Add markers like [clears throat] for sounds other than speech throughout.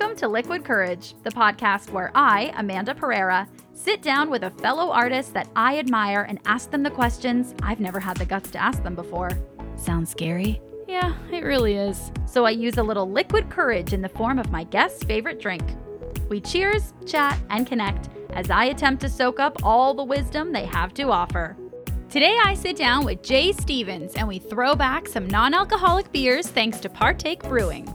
Welcome to Liquid Courage, the podcast where I, Amanda Pereira, sit down with a fellow artist that I admire and ask them the questions I've never had the guts to ask them before. Sounds scary? Yeah, it really is. So I use a little liquid courage in the form of my guest's favorite drink. We cheers, chat, and connect as I attempt to soak up all the wisdom they have to offer. Today, I sit down with J Stevens and we throw back some non alcoholic beers thanks to Partake Brewing.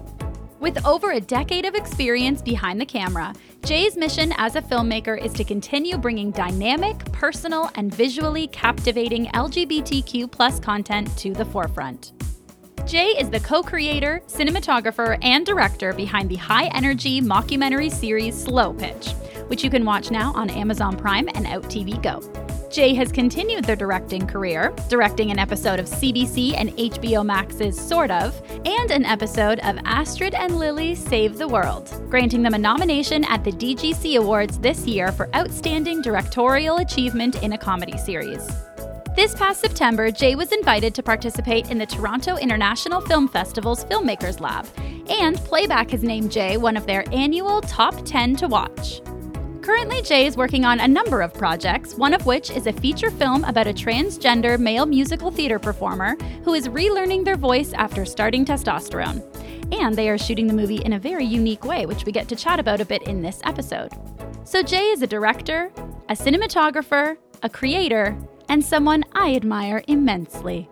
With over a decade of experience behind the camera, J's mission as a filmmaker is to continue bringing dynamic, personal, and visually captivating LGBTQ plus content to the forefront. J is the co creator, cinematographer, and director behind the high energy mockumentary series Slo Pitch, which you can watch now on Amazon Prime and OutTV Go. J has continued their directing career, directing an episode of CBC and HBO Max's Sort of, and an episode of Astrid and Lilly Save the World, granting them a nomination at the DGC Awards this year for Outstanding Directorial Achievement in a Comedy Series. This past September, J was invited to participate in the Toronto International Film Festival's Filmmakers Lab, and Playback has named J one of their annual Top 10 to Watch. Currently, J is working on a number of projects, one of which is a feature film about a transgender male musical theater performer who is relearning their voice after starting testosterone. And they are shooting the movie in a very unique way, which we get to chat about a bit in this episode. So, J is a director, a cinematographer, a creator, and someone I admire immensely.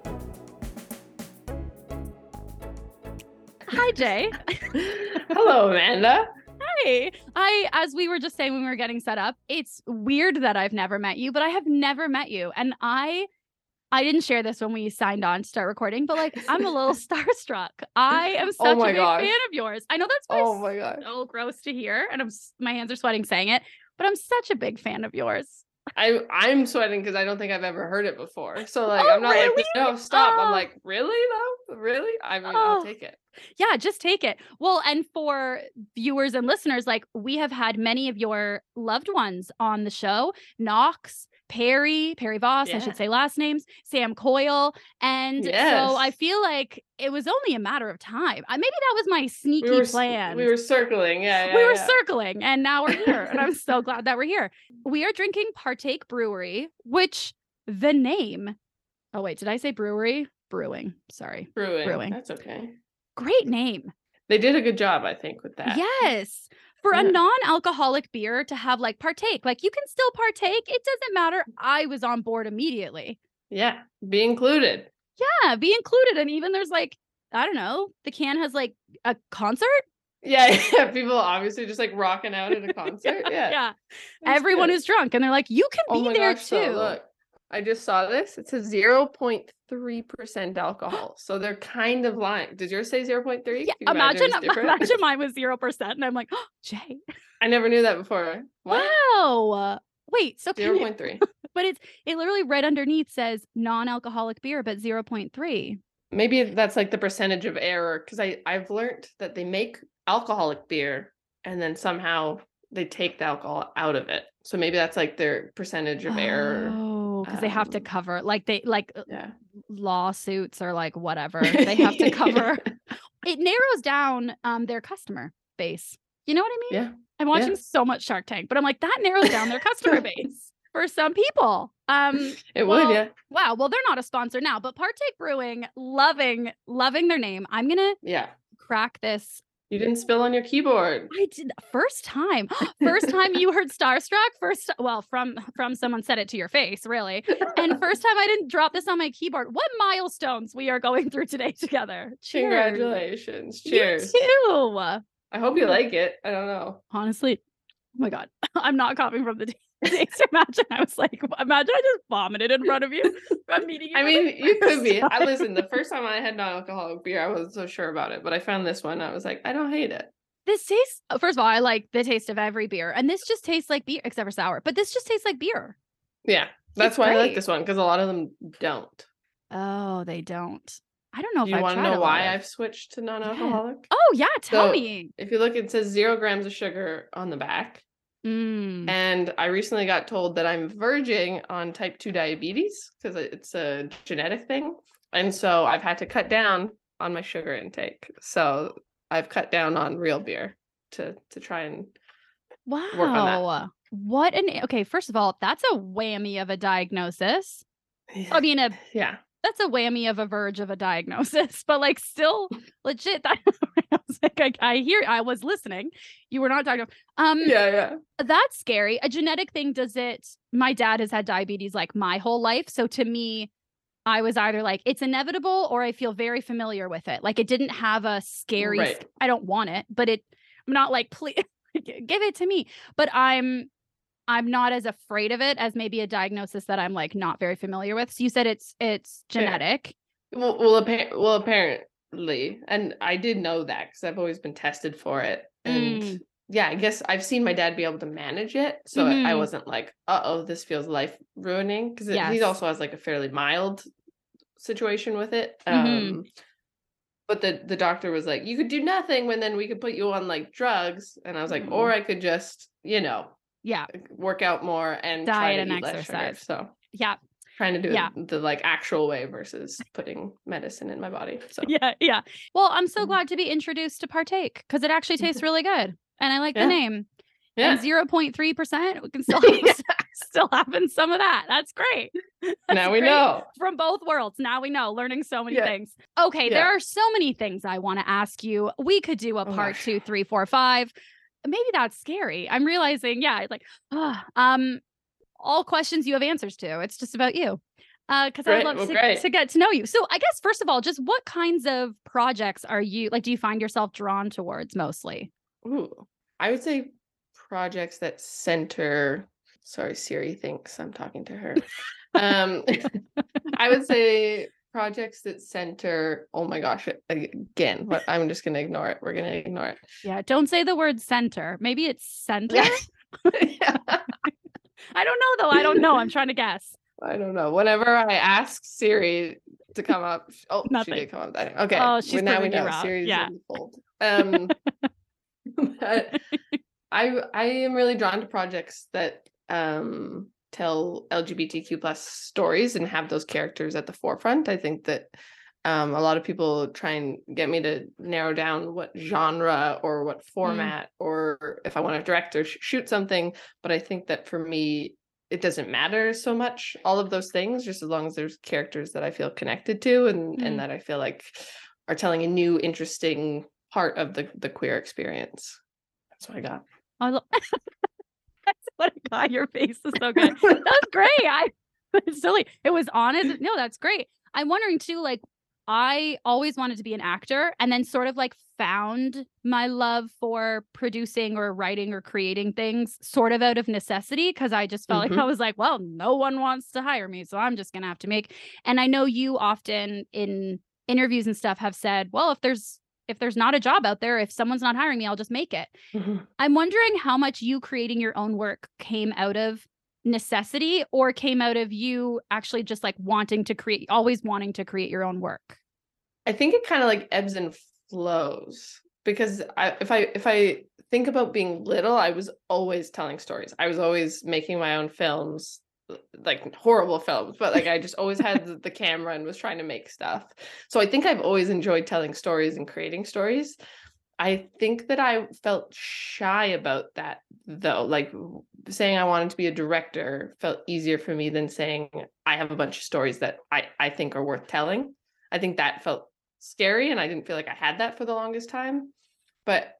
Hi, J. [laughs] Hello, Amanda. Hi. I, as we were just saying when we were getting set up, it's weird that I've never met you, but I have never met you. And I, I didn't share this when we signed on to start recording, but like I'm a little [laughs] starstruck. I am oh such Oh a big gosh. fan of yours. I know that's Oh my god. so gross to hear, and I'm my hands are sweating saying it, but I'm such a big fan of yours. I I'm sweating because I don't think I've ever heard it before. So like Oh, I'm not really? like no stop. Oh. I'm like really though really. I mean Oh. I'll take it. Yeah, just take it. Well, and for viewers and listeners, like we have had many of your loved ones on the show Knox, Perry, Perry Voss, I should say last names, Sam Coyle. And so I feel like it was only a matter of time. I, maybe that was my sneaky We were plan. we were circling. Yeah yeah. we were yeah. circling and now we're here. and I'm so [laughs] glad that we're here. We are drinking Partake Brewery, which the name, oh, wait, did I say brewery? Brewing. Sorry. brewing. brewing. That's okay. Great name. They did a good job, I think, with that. Yes. For a non-alcoholic beer to have like partake, like you can still partake. It doesn't matter. Mm. I was on board immediately. Yeah. Be included. Yeah, be included. And even there's like, I don't know, the can has like a concert. Yeah, yeah. People obviously just like rocking out at a [laughs] concert. Yeah. Yeah. that's Everyone good. is drunk and they're like, you can Oh be there gosh, too. so I just saw this. It says 0.3% alcohol. so they're kind of lying. Did yours say 0.3? Can yeah, imagine, imagine [laughs] mine was zero percent, and I'm like, oh, J, I never knew that before. What? wow. Wait, so can you- 0.3. [laughs] but it's it literally right underneath says non-alcoholic beer, but zero point three. Maybe that's like the percentage of error because I I've learned that they make alcoholic beer and then somehow they take the alcohol out of it. So maybe that's like their percentage of error. Oh. Oh, because they have to um, cover like they like uh, Yeah. lawsuits or like [laughs] whatever they have to cover. it narrows down um their customer base. You know what I mean? Yeah. I'm watching yeah. so much Shark Tank, but I'm like that narrows down their customer [laughs] base for some people. Um It well, would, yeah. wow, well they're not a sponsor now, but Partake Brewing, loving loving their name. I'm going to Yeah. crack this. You didn't spill on your keyboard. I did first time. [gasps] First time you heard Starstruck, first well from from someone said it to your face, really. And first time I didn't drop this on my keyboard. What milestones we are going through today together. Cheers. Congratulations. Cheers. You too. I hope you mm. like it. I don't know. Honestly, oh my god, [laughs] I'm not copying from the. [laughs] [laughs] Imagine I was like, imagine I just vomited in front of you [laughs] from meeting you. I mean, you could be. I [laughs] listen, the first time I had non-alcoholic beer, I wasn't so sure about it, but I found this one. I was like, I don't hate it. This tastes. uh, First of all, I like the taste of every beer, and this just tastes like beer, except for sour. But this just tastes like beer. Yeah, that's It's why I like this one because a lot of them don't. Oh, they don't. I don't know if you I've want to know why I've switched to non-alcoholic? Oh yeah, tell So, me. If you look, it says zero grams of sugar on the back, Mm. and I recently got told that I'm verging on type two diabetes because it's a genetic thing, and so I've had to cut down on my sugar intake. So I've cut down on real beer to to try and Wow. on What an okay, first of all, that's a whammy of a diagnosis. I mean a yeah that's a whammy of a verge of a diagnosis, [laughs] but like still legit. [laughs] I was like, I, I hear, I was listening. You were not talking. Um, yeah yeah that's scary. A genetic thing does it. My dad has had diabetes like my whole life, so to me, I was either like it's inevitable or I feel very familiar with it. Like it didn't have a scary. Right. I don't want it, but it. I'm not like please [laughs] give it to me. But I'm I'm not as afraid of it as maybe a diagnosis that I'm like not very familiar with. So you said it's it's genetic. well well, appa- well apparently and i did know that because i've always been tested for it and Mm. yeah i guess i've seen my dad be able to manage it so I- i wasn't like uh-oh this feels life ruining because he also has like a fairly mild situation with it Mhm. um but the the doctor was like you could do nothing when then we could put you on like drugs and i was like Mhm. or i could just you know Yeah. work out more and try Diet and less sugar. exercise. so Yeah. trying to do Yeah. it the like actual way versus putting medicine in my body so [laughs] Yeah. Yeah. Well, I'm so Mhm. glad to be introduced to partake because it actually tastes [laughs] really good. And I like Yeah. the name. yeah And 0.3%, we can [laughs] still Yeah. still having some of that. That's great. That's now we great. know. From both worlds. Now we know, learning so many Yeah. things. Okay, there are so many things I want to ask you. We could do a Oh, part gosh. two, [sighs] three, four, five. Maybe that's scary. I'm realizing, yeah, it's like, ah, um, all questions you have answers to. It's just about you. Uh, because I would love Well, to, to get to know you. So I guess first of all, just what kinds of projects are you like? Do you find yourself drawn towards mostly? Ooh, I would say projects that center. Sorry, Siri thinks I'm talking to her. [laughs] um, [laughs] I would say projects that center. Oh my gosh! Again, but I'm just gonna ignore it. We're gonna ignore it. Yeah, don't say the word center. Maybe it's center. Yeah. [laughs] [laughs] I don't know though. I don't know. I'm trying to guess. [laughs] I don't know. Whenever I ask Siri to come up, oh, Nothing. she did come up. That okay. Oh, she's well, now we know. Siri's Yeah. Um, but I I am really drawn to projects that um tell LGBTQ plus stories and have those characters at the forefront. I think that um, a lot of people try and get me to narrow down what genre or what format or if I want to direct or sh- shoot something. But I think that for me, it doesn't matter so much all of those things just as long as there's characters that i feel connected to and Mm. and that i feel like are telling a new interesting part of the the queer experience that's what i got I lo- That's [laughs] [laughs] what a guy Your face is so good. [laughs] That was great. I [laughs] it's silly. It was honest. No, that's great. I'm wondering too, like, I always wanted to be an actor and then sort of like found my love for producing or writing or creating things sort of out of necessity because I just felt like Mhm. I was like, well, no one wants to hire me. So I'm just going to have to make. And I know you often in interviews and stuff have said, well, if there's, if there's not a job out there, if someone's not hiring me, I'll just make it. Mhm. I'm wondering how much you creating your own work came out of necessity or came out of you actually just like wanting to create, always wanting to create your own work. i think it kind of like ebbs and flows because I, if i if i think about being little i was always telling stories i was always making my own films like horrible films but like i just always had the, camera and was trying to make stuff. So i think i've always enjoyed telling stories and creating stories. I think that i felt shy about that though. Like saying i wanted to be a director felt easier for me than saying i have a bunch of stories that i i think are worth telling. I think that felt scary and i didn't feel like i had that for the longest time. But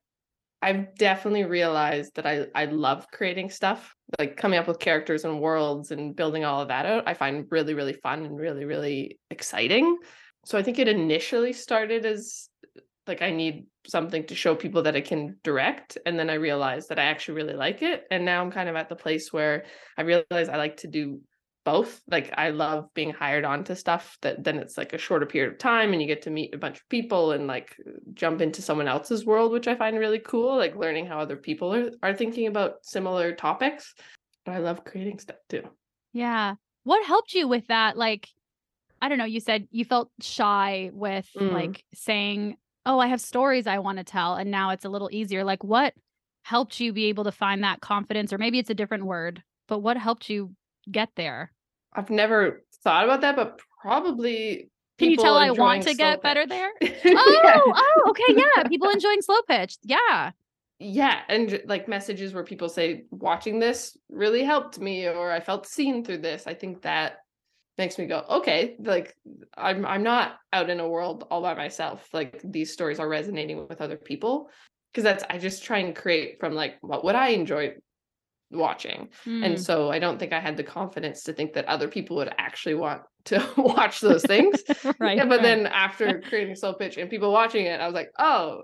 I've definitely realized that I I love creating stuff, like coming up with characters and worlds and building all of that out. I find really really fun and really really exciting. So I think it initially started as like I need something to show people that I can direct and then I realized that I actually really like it and now I'm kind of at the place where I realize I like to do both. Like I love being hired on to stuff that then it's like a shorter period of time and you get to meet a bunch of people and like jump into someone else's world, which I find really cool, like learning how other people are, are thinking about similar topics. But I love creating stuff too. Yeah. What helped you with that? Like, I don't know, you said you felt shy with Mm. like saying, Oh, I have stories I want to tell. And now it's a little easier. Like, what helped you be able to find that confidence? Or maybe it's a different word, but what helped you get there? I've never thought about that, but probably Can you tell I want to get slow better pitch. there? [laughs] Oh, yeah. Oh, oh, okay. [laughs] Yeah. People enjoying Slo Pitch. Yeah. yeah and like messages where people say watching this really helped me or i felt seen through this i think that makes me go okay like i'm i'm not out in a world all by myself like these stories are resonating with other people because that's i just try and create from like what would i enjoy watching and Mm, so i don't think i had the confidence to think that other people would actually want [laughs] to watch those things [laughs] right. yeah, but right. then after creating Slo Pitch and people watching it, I was like, oh,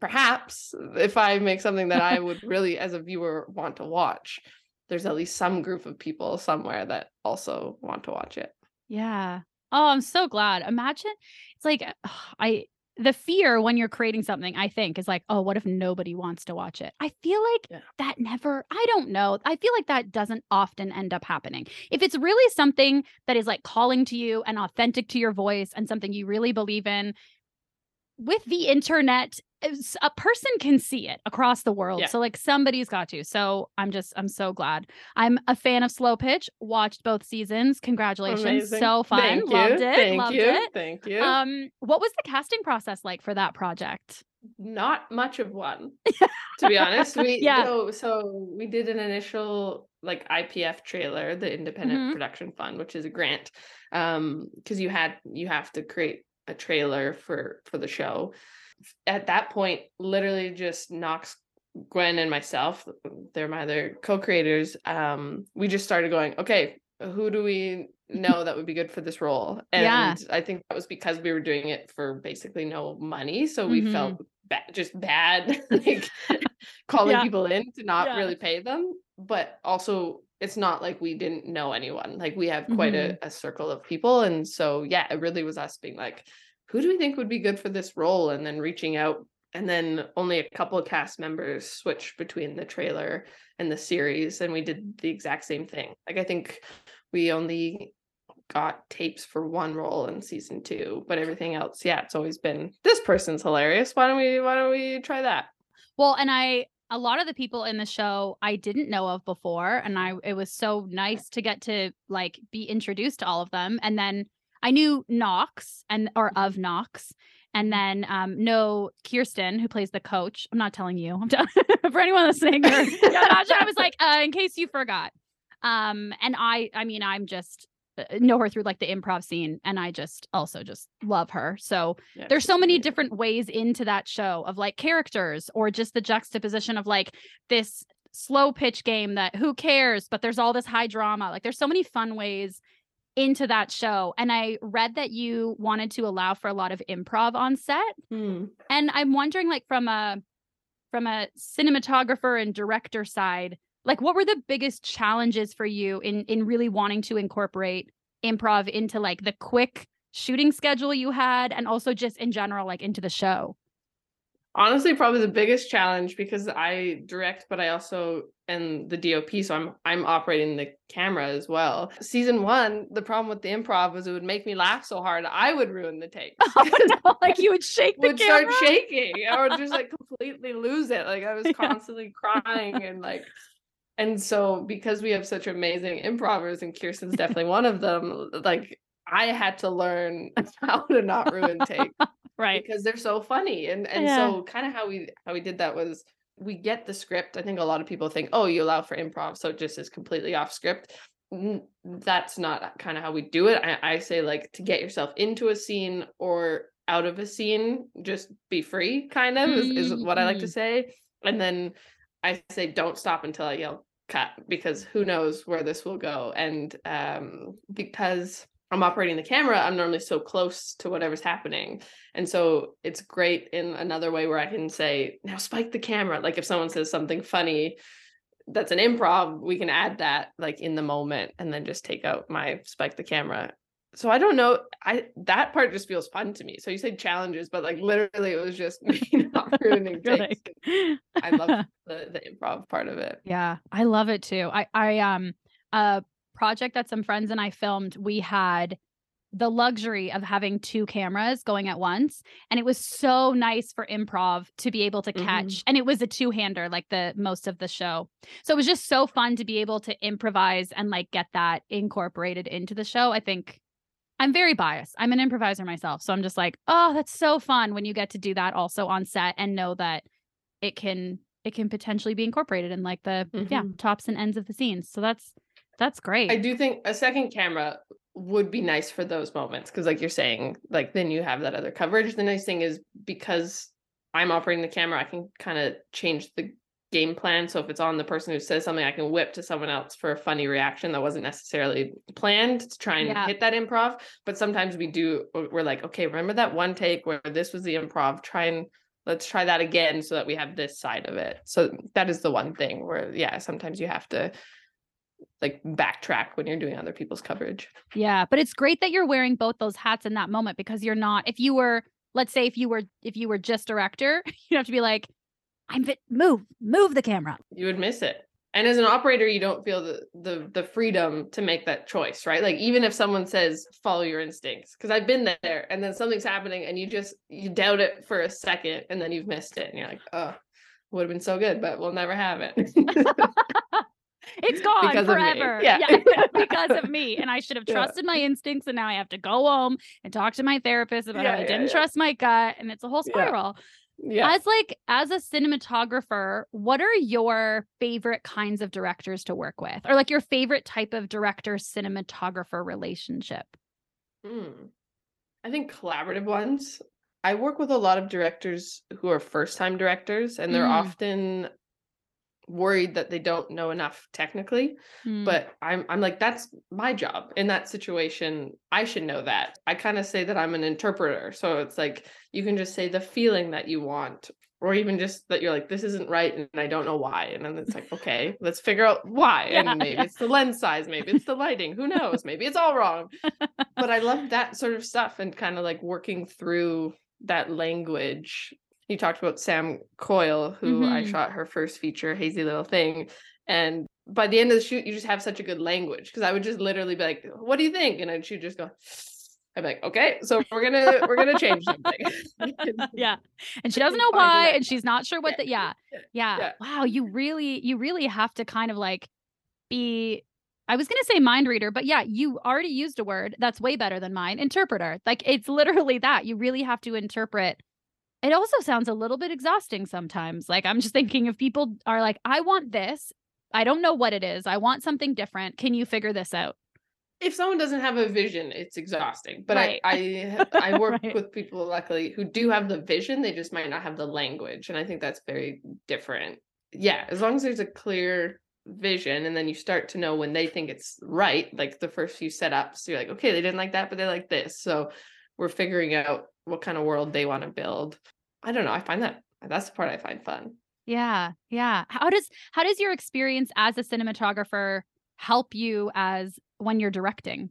perhaps if I make something that I would [laughs] really, as a viewer, want to watch, there's at least some group of people somewhere that also want to watch it. Yeah. Oh, I'm so glad. Imagine it's like [sighs] I the fear when you're creating something, I think, is like, oh, what if nobody wants to watch it? I feel like Yeah. that never, I don't know. I feel like that doesn't often end up happening. If it's really something that is like calling to you and authentic to your voice and something you really believe in, with the internet, a person can see it across the world. Yeah. So like somebody's got to. So I'm just I'm so glad. I'm a fan of Slo Pitch. Watched both seasons. Congratulations. Amazing. So fun. Thank Loved you. it. Thank Loved you. it. Thank you. Um what was the casting process like for that project? Not much of one, [laughs] to be honest. We Yeah. so, so we did an initial like IPF trailer, the Independent Mhm. Production Fund, which is a grant. Um, because you had you have to create a trailer for for the show. At that point, literally just Knox, Gwen, and myself, they're my other co-creators. Um, we just started going, okay, who do we know that would be good for this role? [laughs] And Yeah. I think that was because we were doing it for basically no money. So we Mhm. felt ba- just bad [laughs] like calling Yeah. people in to not Yeah. really pay them but also it's not like we didn't know anyone like we have quite Mm-hmm. a, a circle of people and so yeah it really was us being like who do we think would be good for this role? And then reaching out and then only a couple of cast members switched between the trailer and the series and we did the exact same thing. Like i think we only got tapes for one role in season two but everything else yeah it's always been this person's hilarious. Why don't we why don't we try that? Well, and I a lot of the people in the show I didn't know of before and I it was so nice to get to like be introduced to all of them. And then I knew Knox and or of Knox and then um know Kirsten who plays the coach. I'm not telling you. I'm telling [laughs] for anyone listening or [laughs] you're not sure, I was like uh, in case you forgot. Um and I I mean I'm just uh, know her through like the improv scene and I just also just love her. So Yeah, there's so many amazing. different ways into that show of like characters or just the juxtaposition of like this slow pitch game that who cares but there's all this high drama like there's so many fun ways into that show and i read that you wanted to allow for a lot of improv on set Hmm. and i'm wondering like from a from a cinematographer and director side like what were the biggest challenges for you in in really wanting to incorporate improv into like the quick shooting schedule you had and also just in general like into the show honestly probably the biggest challenge because i direct but i also am the dop so i'm i'm operating the camera as well. Season one the problem with the improv was it would make me laugh so hard i would ruin the take. [laughs] Oh no like you would shake the would camera? start shaking. I would just like [laughs] completely lose it. Like i was Yeah. constantly crying and like and so because we have such amazing improvers and kirsten's definitely one of them like i had to learn [laughs] how to not ruin takes right. because they're so funny and and Yeah. so kind of how we how we did that was we get the script i think a lot of people think oh you allow for improv so it just is completely off script that's not kind of how we do it I, I say like to get yourself into a scene or out of a scene just be free kind of is, is what i like to Mhm. say and then i say don't stop until i yell cut because who knows where this will go and um because i'm operating the camera i'm normally so close to whatever's happening and so it's great in another way where I can say, now spike the camera. Like if someone says something funny that's an improv, we can add that like in the moment and then just take out my spike the camera. So I don't know. I that part just feels fun to me. So you say challenges, but like literally it was just [laughs] me not [laughs] ruining like- [laughs] I love the, the improv part of it. Yeah, I love it too. I I um a project that some friends and I filmed, we had the luxury of having two cameras going at once and it was so nice for improv to be able to Mhm. catch and it was a two-hander like the most of the show. So it was just so fun to be able to improvise and like get that incorporated into the show. I think I'm very biased. I'm an improviser myself, so I'm just like, "Oh, that's so fun when you get to do that also on set and know that it can it can potentially be incorporated in like the yeah Mhm. tops and ends of the scenes. So that's that's great. I do think a second camera would be nice for those moments because, like you're saying, like then you have that other coverage. The nice thing is because I'm operating the camera, I can kind of change the game plan. So if it's on the person who says something, I can whip to someone else for a funny reaction that wasn't necessarily planned to try and Yeah. hit that improv. But sometimes we do, we're like, okay, remember that one take where this was the improv? Try and let's try that again so that we have this side of it. So that is the one thing where, yeah, sometimes you have to like backtrack when you're doing other people's coverage. Yeah, but it's great that you're wearing both those hats in that moment because you're not if you were let's say if you were if you were just director, [laughs] you'd have to be like I'm move, move the camera. You would miss it. And as an operator, you don't feel the the the freedom to make that choice, right? Like even if someone says follow your instincts, because I've been there and then something's happening and you just you doubt it for a second and then you've missed it and you're like, oh, would have been so good, but we'll never have it. [laughs] [laughs] It's gone Because forever. Yeah. [laughs] because of me. And I should have Yeah. trusted my instincts and now I have to go home and talk to my therapist about Yeah, how I yeah, didn't yeah. trust my gut and it's a whole Yeah. spiral. yeah. As like as a cinematographer, what are your favorite kinds of directors to work with? Or like your favorite type of director cinematographer relationship? Mm. I think collaborative ones. I work with a lot of directors who are first time directors and they're Mm. often worried that they don't know enough technically Hmm. but I'm I'm like that's my job in that situation I should know that I kind of say that I'm an interpreter so it's like you can just say the feeling that you want or even just that you're like this isn't right and I don't know why and then it's like okay [laughs] let's figure out why Yeah, and maybe yeah. it's the lens size maybe it's the lighting who knows maybe it's all wrong but I love [laughs] that sort of stuff and kind of like working through that language. You talked about Sam Coyle, who I Mhm. shot her first feature, Hazy Little Thing. And by the end of the shoot, you just have such a good language because I would just literally be like, What do you think? And then she'd just go, I'm like, okay, so we're gonna we're gonna change something. [laughs] yeah. And she doesn't know why and she's not sure what Yeah, the yeah. yeah, Yeah. yeah. Wow, you really you really have to kind of like be I was going to say mind reader, but yeah, you already used a word that's way better than mine, interpreter. Like it's literally that. You really have to interpret. It also sounds a little bit exhausting sometimes. Like I'm just thinking if people are like I want this, I don't know what it is. I want something different. Can you figure this out? if someone doesn't have a vision, it's exhausting. But Right. I I I [laughs] work Right. with people luckily who do have the vision, they just might not have the language. And I think that's very different. Yeah, as long as there's a clear vision and then you start to know when they think it's right, like the first few setups, you're like, okay, they didn't like that, but they like this. So we're figuring out what kind of world they want to build. I don't know. I find that that's the part I find fun. Yeah. Yeah. How does how does your experience as a cinematographer help you as when you're directing?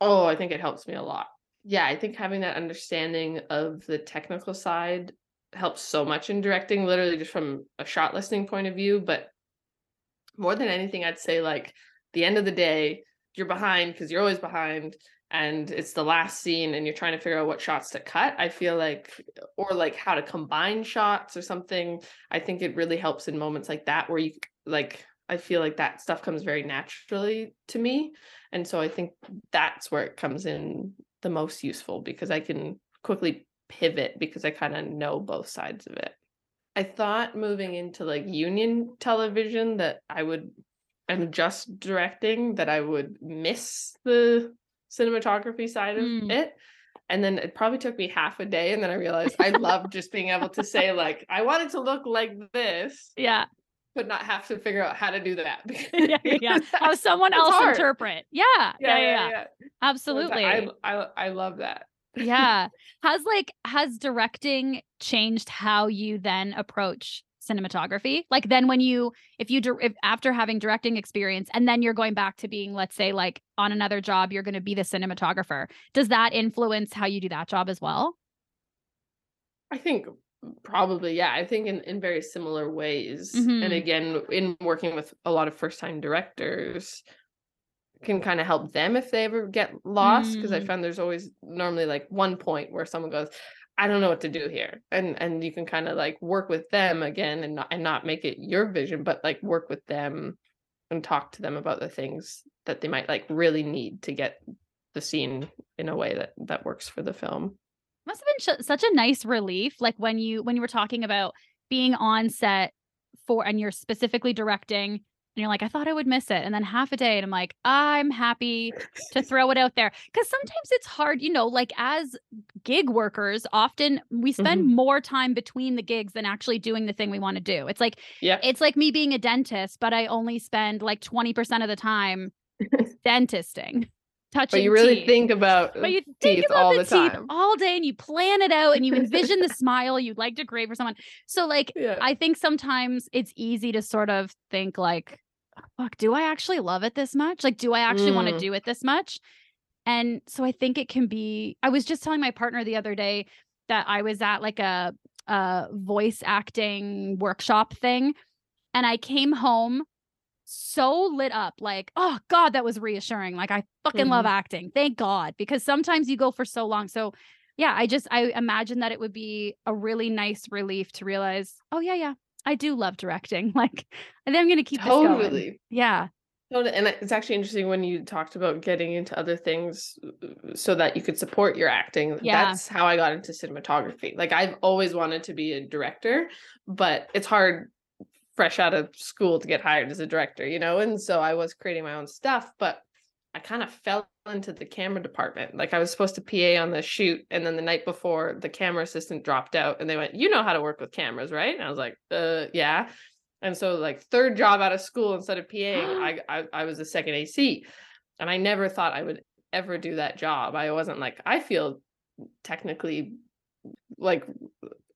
Oh, I think it helps me a lot. Yeah, I think having that understanding of the technical side helps so much in directing, literally just from a shot listing point of view. But more than anything, I'd say like the end of the day, you're behind because you're always behind and it's the last scene and you're trying to figure out what shots to cut. I feel like, or like how to combine shots or something. I think it really helps in moments like that where you like, I feel like that stuff comes very naturally to me. And so I think that's where it comes in the most useful because I can quickly pivot because I kind of know both sides of it. I thought moving into like union television that I would and just directing that I would miss the cinematography side of Mm. it. And then it probably took me half a day and then I realized I love just being able to say like I want it to look like this Yeah. but not have to figure out how to do that. [laughs] [laughs] yeah, yeah, yeah. [laughs] Have someone else hard. interpret. Yeah, yeah, yeah, yeah. It's- Absolutely. I, I I love that. yeah. Has like has directing changed how you then approach cinematography? Like then when you if you if after having directing experience and then you're going back to being let's say like on another job you're going to be the cinematographer. Does that influence how you do that job as well? I think probably yeah. I think in in very similar ways. Mhm. And again, in working with a lot of first time directors can kind of help them if they ever get lost because I Mm. found there's always normally like one point where someone goes I don't know what to do here. And and you can kind of like work with them again and not and not make it your vision but like work with them and talk to them about the things that they might like really need to get the scene in a way that that works for the film. must have been such a nice relief like when you when you were talking about being on set for and you're specifically directing you're like, I thought I would miss it. And then half a day, and I'm like, I'm happy to throw it out there. Cause sometimes it's hard, you know, like as gig workers, often we spend Mhm. more time between the gigs than actually doing the thing we want to do. It's like, Yeah. it's like me being a dentist, but I only spend like 20% of the time [laughs] dentisting, touching. But you really teeth. think about But you think teeth about all the, the teeth time. all day and you plan it out and you envision the [laughs] smile you'd like to create for someone. So like Yeah. I think sometimes it's easy to sort of think like, fuck, do I actually love it this much? Like, do I actually want to Mm. do it this much? And so I think it can be. I was just telling my partner the other day that I was at like a a voice acting workshop thing, and I came home so lit up like oh god that was reassuring like i fucking love acting thank god because sometimes you go for so long so yeah i just i imagine that it would be a really nice relief to realize oh yeah yeah i do love directing [laughs] like and i'm gonna keep this going totally. yeah Totally. And it's actually interesting when you talked about getting into other things uh, so that you could support your acting. Yeah. That's how I got into cinematography. Like I've always wanted to be a director, but it's hard fresh out of school to get hired as a director, you know? And so I was creating my own stuff, but I kind of fell into the camera department. Like I was supposed to PA on the shoot, and then the night before, the camera assistant dropped out, and they went, "You know how to work with cameras, right?" And I was like, "Uh, yeah." And so, like third job out of school, instead of PA, [gasps] I, I I was a second AC, and I never thought I would ever do that job. I wasn't like I feel technically like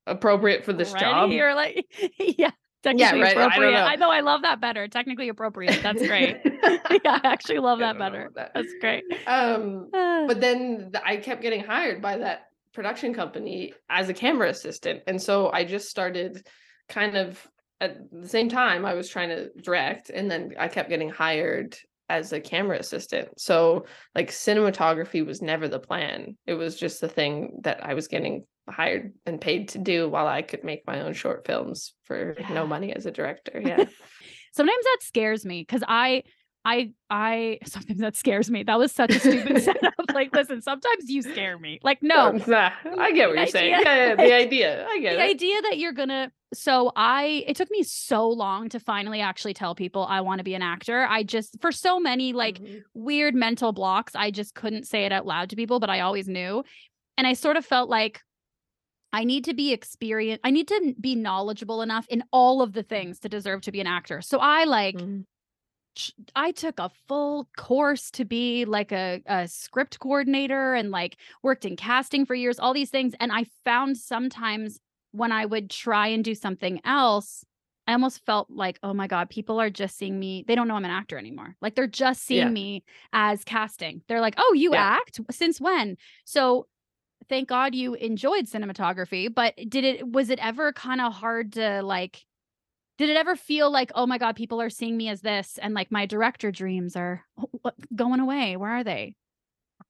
appropriate for this Ready? job. you're like [laughs] yeah technically right, I appropriate know. I know i love that better technically appropriate that's great [laughs] [laughs] yeah i actually love that better that. that's great Um, [sighs] Ah. but then I kept getting hired by that production company as a camera assistant. And so I just started kind of at the same time I was trying to direct and then I kept getting hired as a camera assistant. So like cinematography was never the plan. It was just the thing that I was getting hired and paid to do while I could make my own short films for Yeah. no money as a director. Yeah. [laughs] sometimes that scares me because I I I [laughs] sometimes that scares me. That was such a stupid [laughs] setup. Like, listen, sometimes you scare me. Like, no, Nah, I get what The you're saying. idea- Yeah, yeah, the [laughs] idea. I get the it. idea that you're gonna so I it took me so long to finally actually tell people I want to be an actor. I just for so many like Mhm. weird mental blocks, I just couldn't say it out loud to people, but I always knew. And I sort of felt like I need to be experienced. I need to be knowledgeable enough in all of the things to deserve to be an actor. So I like Mhm. I took a full course to be like a, a script coordinator and like worked in casting for years, all these things. And I found sometimes when I would try and do something else, I almost felt like, oh my God, people are just seeing me. They don't know I'm an actor anymore. Like they're just seeing Yeah. me as casting. They're like, oh, you Yeah. act? Since when? So thank God you enjoyed cinematography, but did it, was it ever kind of hard to like, did it ever feel like, oh my God, people are seeing me as this and like my director dreams are going away? Where are they?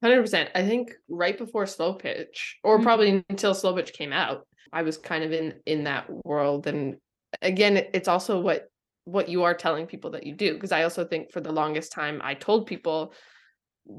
Hundred percent. I think right before Slo Pitch, or Mhm. probably until Slo Pitch came out, I was kind of in in that world. And again, it's also what what you are telling people that you do. Because I also think for the longest time, I told people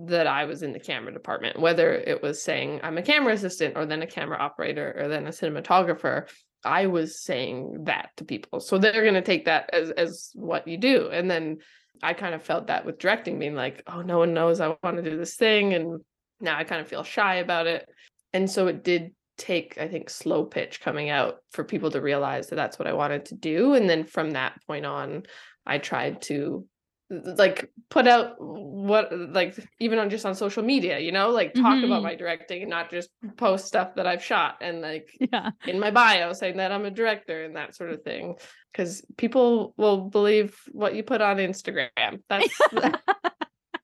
that I was in the camera department, whether it was saying I'm a camera assistant, or then a camera operator, or then a cinematographer. I was saying that to people, so they're going to take that as as what you do, and then I kind of felt that with directing, being like, oh, no one knows I want to do this thing. And now I kind of feel shy about it. And so it did take, I think, Slo Pitch coming out for people to realize that that's what I wanted to do. And then from that point on, I tried to like put out what like even on just on social media you know like talk Mhm. about my directing and not just post stuff that i've shot and like Yeah. in my bio saying that I'm a director and that sort of thing. Because people will believe what you put on Instagram. That's [laughs]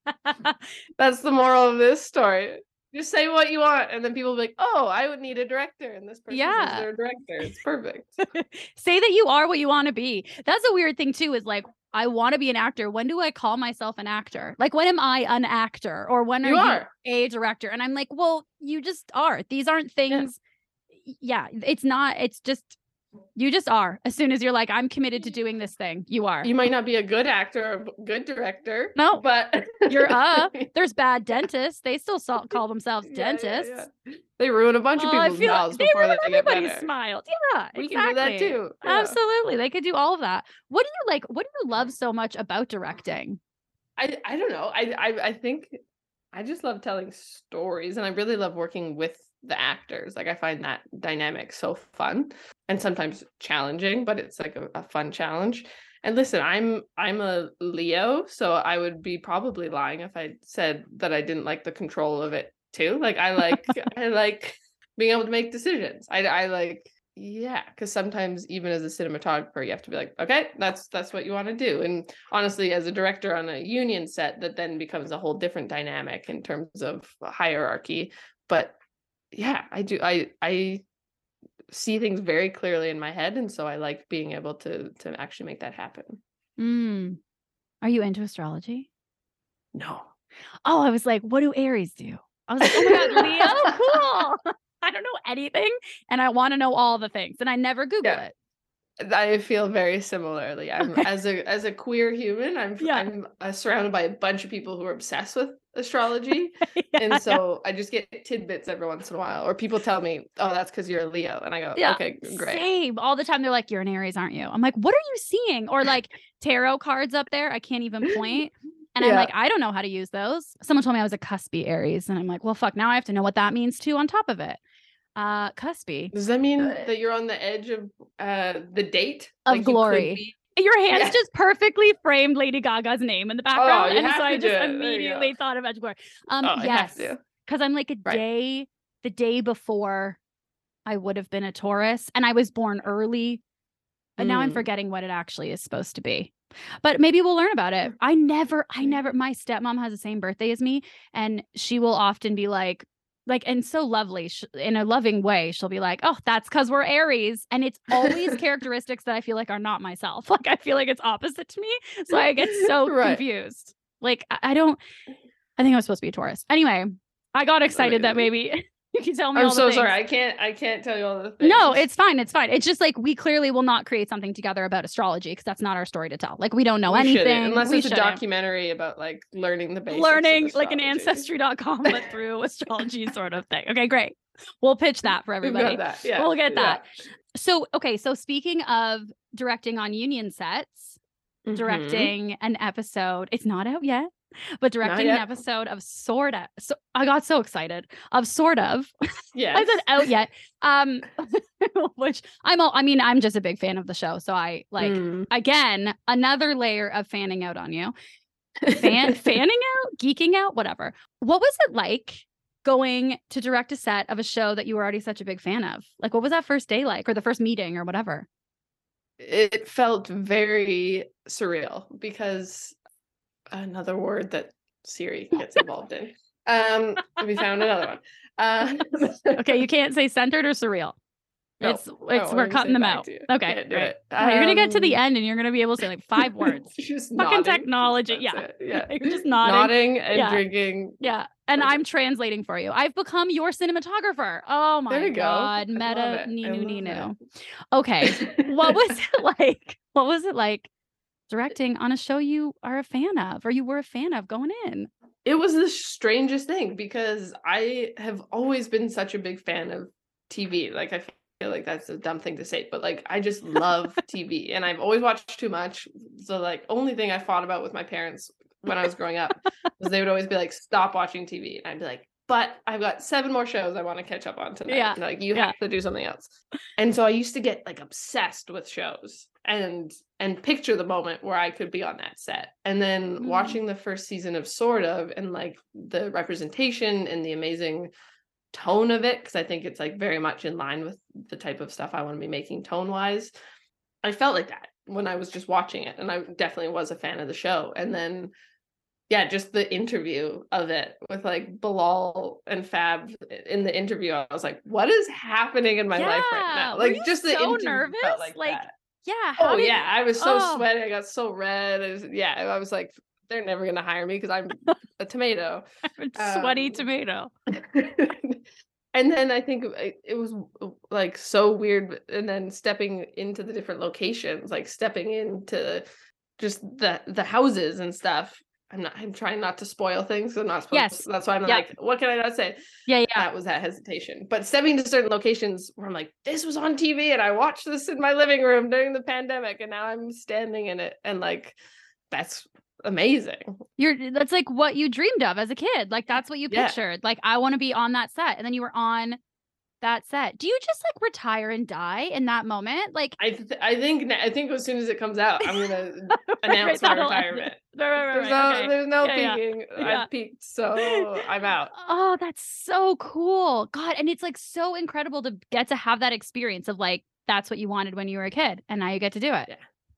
[laughs] that's the moral of this story. Just say what you want, and then people will be like, "Oh, I would need a director," and this person Yeah. says they're director. It's perfect. [laughs] Say that you are what you want to be. That's a weird thing too, is like, I want to be an actor. When do I call myself an actor? Like, when am I an actor? Or when are You you, are. a director? And I'm like, well, you just are. These aren't things. y- Yeah, it's not, it's just You just are. As soon as you're like, I'm committed to doing this thing, you are. You might not be a good actor or a good director. No, but [laughs] you're uh. [laughs] There's bad dentists. They still call themselves Yeah, yeah, dentists. yeah. They ruin a bunch of Oh, I people's like mouths they before ruin they get everybody's better. smiles. Yeah, We exactly. can do that too. Absolutely. They could do all of that. What do you like? What do you love so much about directing? I I don't know. I I I think I just love telling stories and I really love working with the actors. Like I find that dynamic so fun and sometimes challenging, but it's like a, a fun challenge. And listen, I'm I'm a Leo, so I would be probably lying if I said that I didn't like the control of it too. Like I like [laughs] I like being able to make decisions. I I like yeah, because sometimes even as a cinematographer, you have to be like, okay, that's that's what you want to do. And honestly, as a director on a union set, that then becomes a whole different dynamic in terms of hierarchy. But yeah, I do. I I see things very clearly in my head, and so I like being able to to actually make that happen. Mm. Are you into astrology? No, Oh, I was like, what do Aries do? I was like, oh my God, Leo, [laughs] cool. [laughs] I don't know anything and I want to know all the things. And I never Google Yeah. it. I feel very similarly. I'm Okay. as a as a queer human, I'm Yeah. I'm uh, surrounded by a bunch of people who are obsessed with astrology. [laughs] Yeah, and yeah. so I just get tidbits every once in a while, or people tell me, "Oh, that's because you're a Leo," and I go, Yeah, "Okay, great." Same. All the time they're like, you're an Aries, aren't you? I'm like, what are you seeing? Or like tarot cards up there. I can't even point. [laughs] And I'm like, I don't know how to use those. Someone told me I was a cuspy Aries. And I'm like, well, fuck, now I have to know what that means too on top of it. Uh cuspy. Does that mean Uh, that you're on the edge of uh the date Of you could glory. be- Your hands Yeah. just perfectly framed Lady Gaga's name in the background. you and so I just it. There you go. immediately thought of Edge of Glory. Um Oh, yes. Because I'm like a Right. day, the day before I would have been a Taurus, and I was born early. And now I'm Mm. forgetting what it actually is supposed to be. But maybe we'll learn about it. I never, I never, my stepmom has the same birthday as me, and she will often be like, like, and so lovely sh- in a loving way. She'll be like, "Oh, that's because we're Aries," and it's always characteristics that I feel like are not myself. [laughs] Like I feel like it's opposite to me, so I get so [laughs] Right. confused. Like I, I don't. I think I was supposed to be a Taurus. Anyway, I got excited that maybe you can tell me. I'm all the so sorry. I can't. I can't tell you all the things. No, it's fine. It's fine. It's just like we clearly will not create something together about astrology because that's not our story to tell. Like we don't know We anything. unless we it's a shouldn't. documentary about like learning the basics. learning like an ancestry.com but [laughs] through astrology sort of thing. Okay, great. We'll pitch that for everybody. that. Yeah, We'll get yeah. that. So, okay, so speaking of directing on union sets, Mhm. directing an episode, it's not out yet, but directing an episode of sort of. So I got so excited of sort of. Yeah, [laughs] I said out yet. Um, [laughs] [laughs] which I'm all, I mean, I'm just a big fan of the show. So I like Mm. again another layer of fanning out on you fan fanning out geeking out whatever what was it like going to direct a set of a show that you were already such a big fan of like what was that first day like or the first meeting or whatever it felt very surreal because another word that Siri [laughs] gets involved in. Um, we found another one. Uh, [laughs] okay you can't say centered or surreal no, it's it's we're cutting them out okay Can't do it. Oh, you're gonna get to the Um, end and you're gonna be able to say like five [laughs] words just Fucking nodding. technology, That's yeah. it, yeah. you're just nodding Nodding and Yeah. drinking. yeah and That's i'm translating for you i've become your cinematographer oh my There you go. god I meta ninu ninu okay what was it like? What was it like directing on a show you are a fan of or you were a fan of going in? it was the strangest thing because I have always been such a big fan of TV. Like I feel like that's a dumb thing to say, but like I just love [laughs] TV and I've always watched too much. So like only thing I fought about with my parents when I was growing up was they would always be like, stop watching TV. And I'd be like, but I've got seven more shows I want to catch up on tonight. Yeah, Like you yeah. have to do something else. And so I used to get like obsessed with shows and and picture the moment where I could be on that set. And then Mm. watching the first season of Sort of and like the representation and the amazing tone of it, because I think it's like very much in line with the type of stuff I want to be making tone wise. I felt like that when I was just watching it. And I definitely was a fan of the show. And then yeah, just the interview of it with like Bilal and Fab in the interview, I was like, what is happening in my life right now? Like just the so interview nervous? like, Like. Yeah. how Oh did- yeah, I was so oh. sweaty. I got so red. Was- yeah, I was like, they're never gonna hire me because I'm a tomato. [laughs] A Sweaty Um, tomato. [laughs] and then I think it, it was like so weird and then stepping into the different locations like stepping into just the the houses and stuff i'm not i'm trying not to spoil things i'm not supposed Yes. to, that's why i'm Yeah. like what can i not say Yeah, yeah. that was that hesitation but stepping to certain locations where i'm like this was on tv and i watched this in my living room during the pandemic and now i'm standing in it and like that's amazing You're that's like what you dreamed of as a kid. Like that's what you Yeah. pictured. Like I want to be on that set. And then you were on that set. Do you just like retire and die in that moment? Like i th- i think i think as soon as it comes out i'm gonna [laughs] right, announce my end it. retirement Right, right, right, there's right, no okay. there's no Yeah, yeah. Yeah. i've peaked so [laughs] i'm out Oh, that's so cool. God, and it's like so incredible to get to have that experience of like that's what you wanted when you were a kid and now you get to do it. Yeah.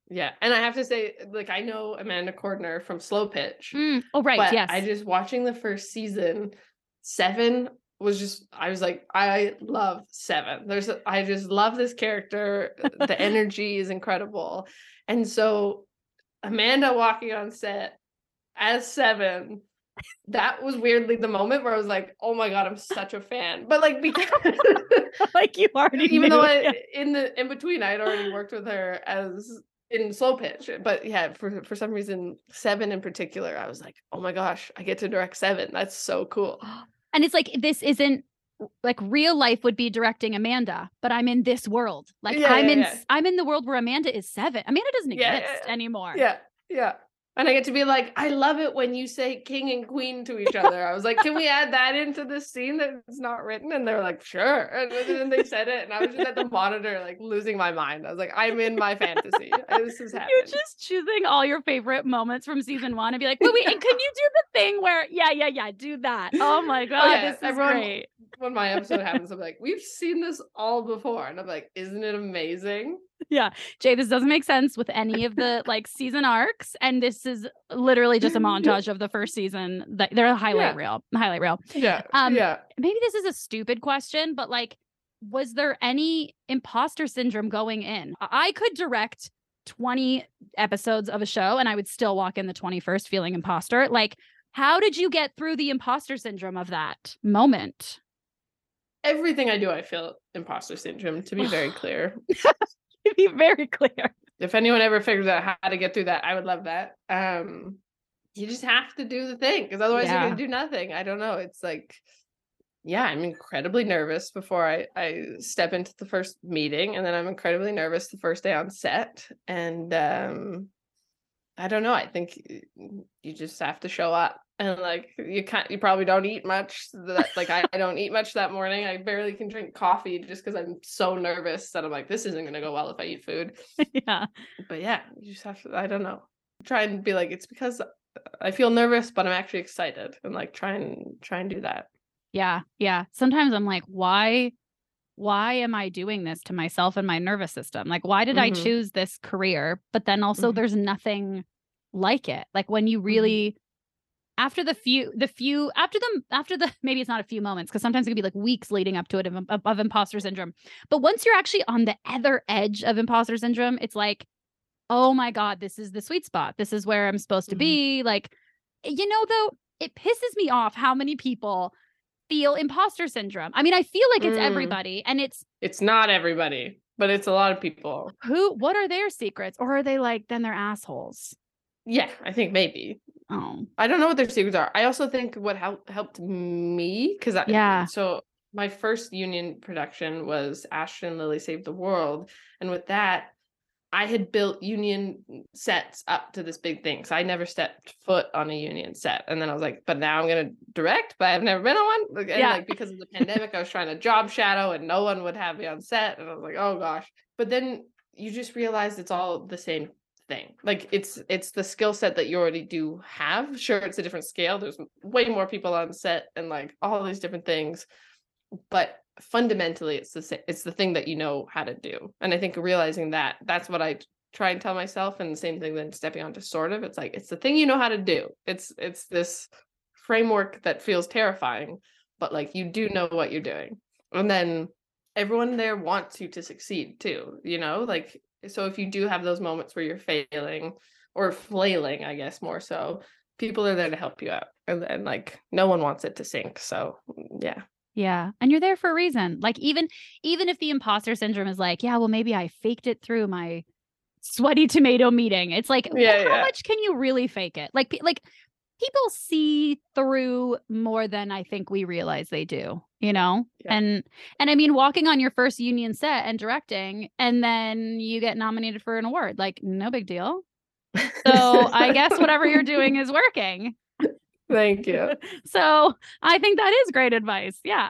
Yeah, and I have to say, like, I know Amanda Cordner from Slo Pitch, Mm, Oh, right. but yes. I just watching the first season, Seven was just, I was like, I love Seven. There's, I just love this character. the [laughs] energy is incredible, and so Amanda walking on set as Seven. That was weirdly the moment where I was like, "Oh my god, I'm such a fan!" But like [laughs] because [laughs] like you already even though. I Yeah. in the in between I had already worked with her as in Slo Pitch. But yeah, for for some reason, seven in particular, I was like, oh my gosh, I get to direct seven. That's so cool. And it's like this isn't like real life would be directing Amanda, but I'm in this world. Like Yeah, I'm yeah, in yeah. I'm in the world where Amanda is seven. Amanda doesn't exist anymore. Yeah, yeah. And I get to be like, I love it when you say king and queen to each other. I was like, can we [laughs] add that into the scene that's not written? And they're like, sure. And then they said it, and I was just at the monitor, like losing my mind. I was like, I'm in my fantasy. This is happening. You're just choosing all your favorite moments from season one and be like, wait, wait, and can you do the thing where, yeah, yeah, yeah, do that. Oh my [laughs] oh, God, yeah, this is everyone- great. when my episode happens, I'm like, we've seen this all before. And I'm like, isn't it amazing? J, this doesn't make sense with any of the [laughs] like season arcs. And this is literally just a montage of the first season. That they're a highlight Yeah. reel, highlight reel. Yeah. Um, yeah. maybe this is a stupid question, but like, was there any imposter syndrome going in? I could direct 20 episodes of a show and I would still walk in the 21st feeling imposter. Like, how did you get through the imposter syndrome of that moment? Everything I do, I feel imposter syndrome, to be very [sighs] clear. [laughs] To [laughs] be very clear. if anyone ever figures out how to get through that, I would love that. Um, you just have to do the thing because otherwise you're gonna do nothing. I don't know. It's like, yeah, I'm incredibly nervous before I I step into the first meeting, and then I'm incredibly nervous the first day on set. And um, I don't know. I think you just have to show up. And like you can't, you probably don't eat much. That like I, I don't eat much that morning. I barely can drink coffee just because I'm so nervous that I'm like, this isn't gonna go well if I eat food [laughs] yeah. but yeah, you just have to. I don't know. Try and be like, it's because I feel nervous, but I'm actually excited, and like try and try and do that. Yeah. Yeah. Sometimes I'm like, why? Why am I doing this to myself and my nervous system? Like, why did I Mhm. choose this career? But then also, Mhm. there's nothing like it. Like, when you really, after the few, the few, after the after the, [laughs] maybe it's not a few moments, because sometimes it could be like weeks leading up to it of, of, of imposter syndrome. But once you're actually on the other edge of imposter syndrome, it's like, oh my God, this is the sweet spot. This is where I'm supposed to Mhm. be. Like, you know, though, it pisses me off how many people feel imposter syndrome. I mean, I feel like it's Mm. everybody and it's It's not everybody, but it's a lot of people. who what are their secrets or are they like then they're assholes? Yeah, I think maybe. Oh. I don't know what their secrets are. I also think what helped helped me because Yeah. So my first union production was Astrid and Lilly Save the World, and with that, I had built union sets up to this big thing. So I never stepped foot on a union set, and then I was like, but now I'm gonna direct, but I've never been on one. And Yeah. like because of the pandemic, I was trying to job shadow, and no one would have me on set, and I was like, oh gosh. But then you just realize it's all the same thing. Like it's it's the skill set that you already do have. Sure it's a different scale. There's way more people on set and like all these different things but fundamentally it's the sa- it's the thing that you know how to do. And i think realizing that that's what i try and tell myself and the same thing then stepping onto sort of it's like it's the thing you know how to do. It's it's this framework that feels terrifying but like you do know what you're doing. And then everyone there wants you to succeed too you know? Like so if you do have those moments where you're failing or flailing i guess more so people are there to help you out and, and like no one wants it to sink so mm, yeah Yeah. And you're there for a reason. Like even even if the imposter syndrome is like, yeah, well maybe I faked it through my sweaty tomato meeting. It's like Yeah, how yeah. much can you really fake it? Like like people see through more than I think we realize they do, you know? Yeah. And and I mean walking on your first union set and directing and then you get nominated for an award, like no big deal. So I guess whatever you're doing is working. Thank you. [laughs] So I think that is great advice. Yeah.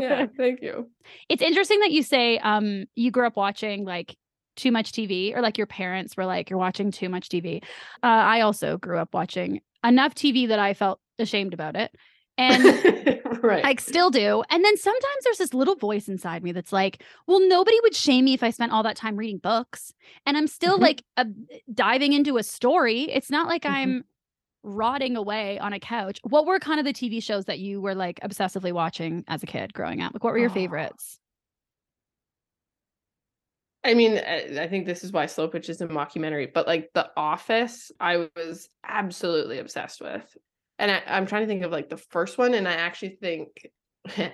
Yeah, [laughs] thank you. It's interesting that you say um you grew up watching like too much TV or like your parents were like you're watching too much TV. Uh, I also grew up watching enough TV that I felt ashamed about it. And [laughs] right. I still do. And then sometimes there's this little voice inside me that's like, well, nobody would shame me if I spent all that time reading books. And I'm still Mhm. like uh, diving into a story. It's not like Mhm. I'm rotting away on a couch. What were kind of the TV shows that you were like obsessively watching as a kid growing up? Like, what were your Oh. favorites? I mean, I I think this is why Slo Pitch is a mockumentary, but like The Office, I was absolutely obsessed with. And I, I'm trying to think of like the first one, and I actually think [laughs]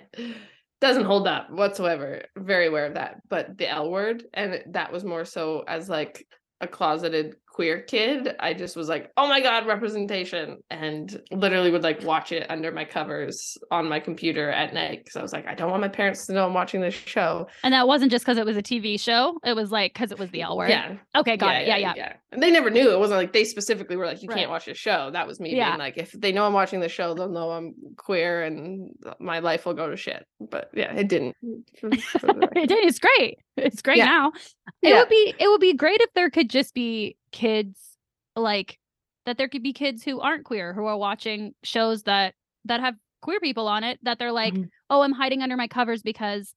doesn't hold up whatsoever. Very aware of that. But the L word, and that was more so as like a closeted queer kid. I just was like, oh my God, representation. And literally would like watch it under my covers on my computer at night. Cause I was like, I don't want my parents to know I'm watching this show. And that wasn't just because it was a TV show. It was like because it was the L word. Yeah. Okay, got it. Yeah, yeah. And they never knew. It wasn't like they specifically were like, you Right. can't watch this show. That was me Yeah. being like, if they know I'm watching the show, they'll know I'm queer and my life will go to shit. But yeah, it didn't. For- for the record. it did. It's great. It's great Yeah. now. It Yeah. would be it would be great if there could just be kids like that there could be kids who aren't queer who are watching shows that that have queer people on it that they're like, Mhm. "Oh, I'm hiding under my covers because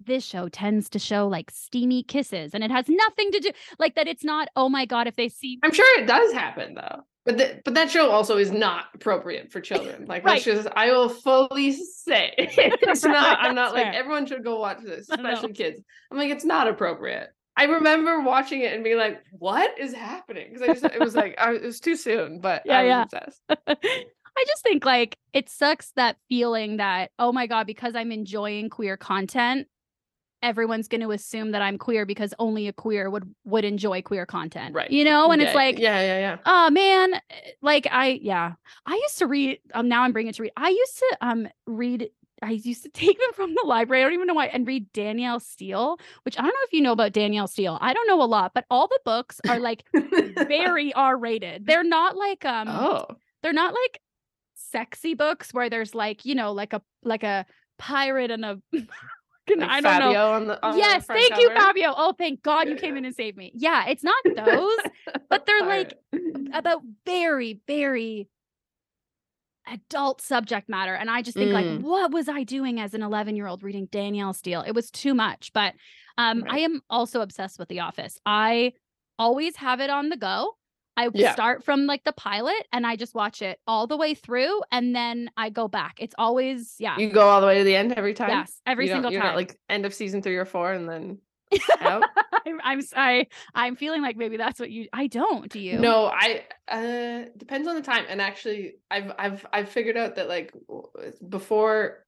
this show tends to show like steamy kisses and it has nothing to do like that it's not, oh my god, if they see I'm sure it does happen though. But th- but that show also is not appropriate for children. Like Right. just I will fully say [laughs] it's not. I'm not like [laughs] everyone should go watch this, especially kids. I'm like it's not appropriate. I remember watching it and being like, "What is happening?" Because I just it was like I, it was too soon, but Yeah, I was yeah. obsessed. [laughs] I just think like it sucks that feeling that, oh my God, because I'm enjoying queer content, everyone's going to assume that I'm queer because only a queer would would enjoy queer content. Right. You know, and Yeah, it's like, yeah, yeah, yeah. oh man, eh, like I yeah. I used to read um now I'm bringing it to read. I used to um read I used to [laughs] take them from the library. I don't even know why and read Danielle Steel, which I don't know if you know about Danielle Steel. I don't know a lot, but all the books are like [laughs] very R rated. They're not like um oh, they're not like sexy books where there's like you know like a like a pirate and a [laughs] like I don't Fabio know. on the on Yes, front thank you. Fabio. Oh, thank God you came in and saved me. Yeah, it's not those, but they're like about very, very adult subject matter. And I just think like, Mm. what was I doing as an 11 year old reading Danielle Steel? It was too much. But um, I am also obsessed with The Office. I always have it on the go. I Yeah. start from like the pilot and I just watch it all the way through and then I go back. It's always, yeah. You go all the way to the end every time. Yes, every You single time. Not, like end of season three or four, and then out. [laughs] I'm, I I'm feeling like maybe that's what you I don't do you No, I uh depends on the time. And actually I've I've I've figured out that like before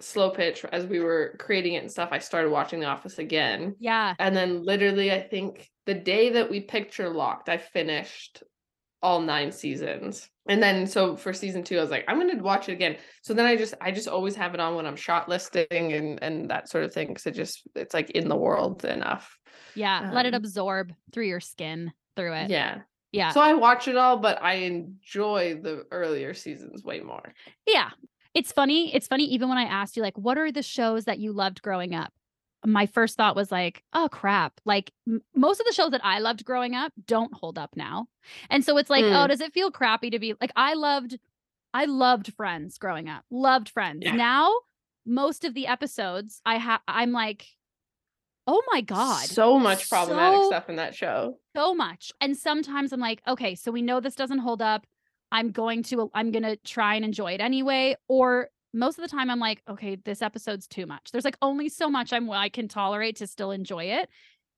Slo Pitch as we were creating it and stuff, I started watching The Office again. yeah And then literally I think the day that we picture locked, I finished all nine seasons. And then so for season two, I was like, I'm gonna watch it again. So then I just I just always have it on when I'm shot listing and and that sort of thing. Cause it just it's like in the world enough. yeah let it um, absorb through your skin through it Yeah. yeah So I watch it all, but I enjoy the earlier seasons way more. yeah it's funny it's funny even when I asked you like what are the shows that you loved growing up my first thought was like oh crap like m- most of the shows that I loved growing up don't hold up now and so it's like oh Mm. does it feel crappy to be like I loved I loved Friends growing up loved Friends Yeah. now most of the episodes I have I'm like oh my god So much problematic So- stuff in that show. so much. And sometimes I'm like, okay, so we know this doesn't hold up. I'm going to I'm going to try and enjoy it anyway or most of the time I'm like, okay, this episode's too much. There's like only so much I'm I can tolerate to still enjoy it.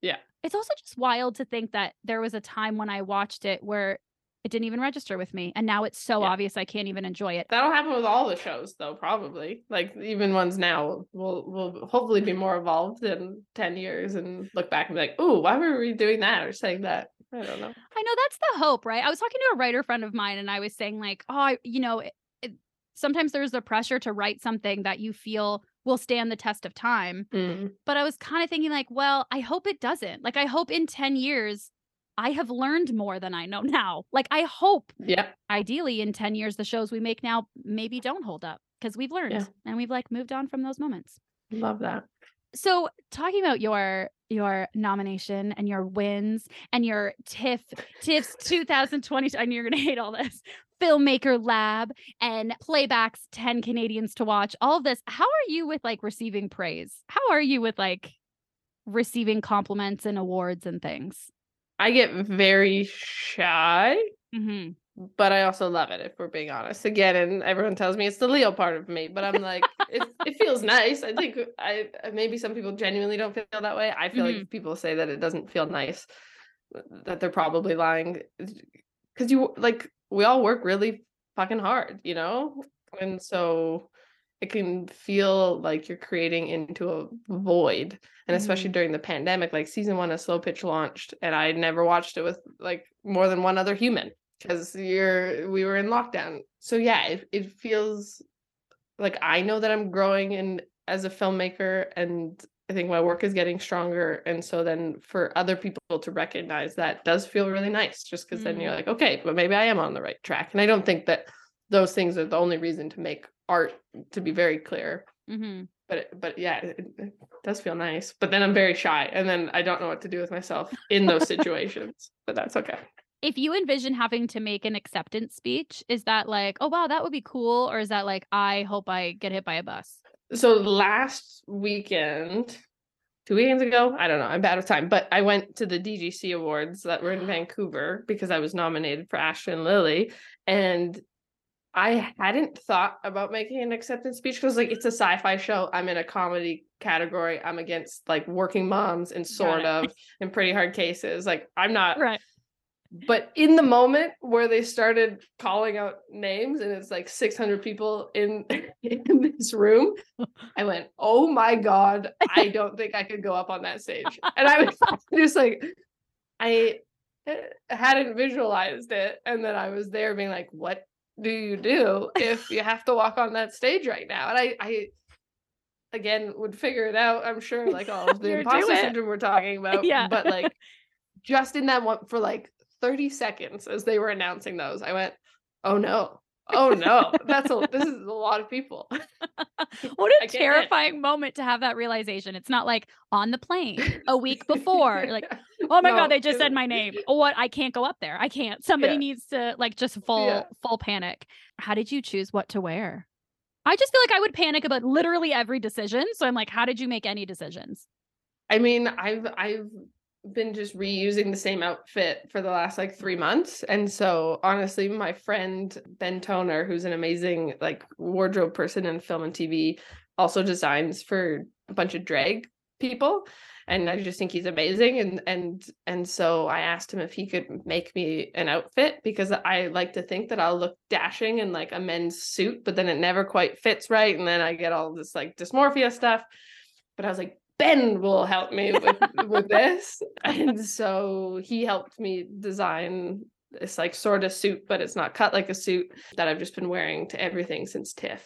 Yeah. It's also just wild to think that there was a time when I watched it where it didn't even register with me. And now it's so Yeah. obvious I can't even enjoy it. That'll happen with all the shows, though. Probably, like even ones now will will hopefully be more evolved in ten years and look back and be like, "Ooh, why were we doing that or saying that?" I don't know. I know that's the hope, right? I was talking to a writer friend of mine and I was saying, like, oh, I, you know, sometimes there's the pressure to write something that you feel will stand the test of time. Mm, But I was kind of thinking, like, well, I hope it doesn't. Like, I hope in 10 years, I have learned more than I know [laughs] now. Like, I hope Yeah, ideally in 10 years, the shows we make now maybe don't hold up because we've learned Yeah. and we've like moved on from those moments. love that. So talking about your your nomination and your wins and your TIFF TIFF's 2020 [laughs] and you're gonna hate all this filmmaker lab and playbacks 10 Canadians to watch all of this how are you with like receiving praise how are you with like receiving compliments and awards and things I get very shy, mm-hmm. but I also love it. If we're being honest, again, and everyone tells me it's the Leo part of me, but I'm like, it, [laughs] it feels nice. I think I maybe some people genuinely don't feel that way. I feel like people say that it doesn't feel nice, that they're probably lying, because you like we all work really fucking hard, you know, and so it can feel like you're creating into a void and especially mm-hmm. during the pandemic like season one of Slo Pitch launched and i never watched it with like more than one other human because you're we were in lockdown. So yeah it, it feels like i know that i'm growing in as a filmmaker and i think my work is getting stronger and so then for other people to recognize that does feel really nice just because then you're Mm. like okay but maybe i am on the right track and i don't think that those things are the only reason to make art to be very clear Mm-hmm. but but yeah it, it does feel nice but then i'm very shy and then i don't know what to do with myself in those situations but that's okay if you envision having to make an acceptance speech is that like oh wow that would be cool or is that like i hope i get hit by a bus so last weekend two weekends ago i don't know i'm bad with time but i went to the dgc awards that were in vancouver because i was nominated for Astrid and Lilly and i hadn't thought about making an acceptance speech because like it's a sci-fi show. I'm in a comedy category. I'm against like working moms and sort of in pretty hard cases. Like i'm not right but in the moment where they started calling out names and it's like 600 people in [laughs] in this room [laughs] i went oh my god i don't think i could go up on that stage. And i was [laughs] just like i uh, hadn't visualized it. And then i was there being like what do you do if you have to walk on that stage right now? And i i again would figure it out i'm sure like all of the imposter syndrome we're talking about Yeah. but like just in that one for like 30 seconds as they were announcing those. I went oh no. Oh no. That's a this is a lot of people. [laughs] What a it. terrifying moment to have that realization. It's not like on the plane a week [laughs] before like oh my No, god they just said my name. Oh, what? I can't go up there. I can't. Somebody Yeah. needs to like just full Yeah. full panic. How did you choose what to wear? I just feel like i would panic about literally every decision so i'm like how did you make any decisions? I mean, I've I've been just reusing the same outfit for the last like three months. And so honestly, my friend Ben Toner, who's an amazing like wardrobe person in film and TV, also designs for a bunch of drag people. And I just think he's amazing. And and and so I asked him if he could make me an outfit because I like to think that I'll look dashing in like a men's suit, but then it never quite fits right. And then I get all this like dysmorphia stuff. But I was like, Ben will help me [laughs] with, with this. And so he helped me design this like sort of suit, but it's not cut like a suit that I've just been wearing to everything since TIFF.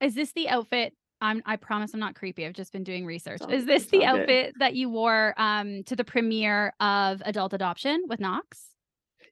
is this the outfit I'm, I promise I'm not creepy. I've just been doing research. Is this the outfit that you wore um, to the premiere of Adult Adoption with Knox?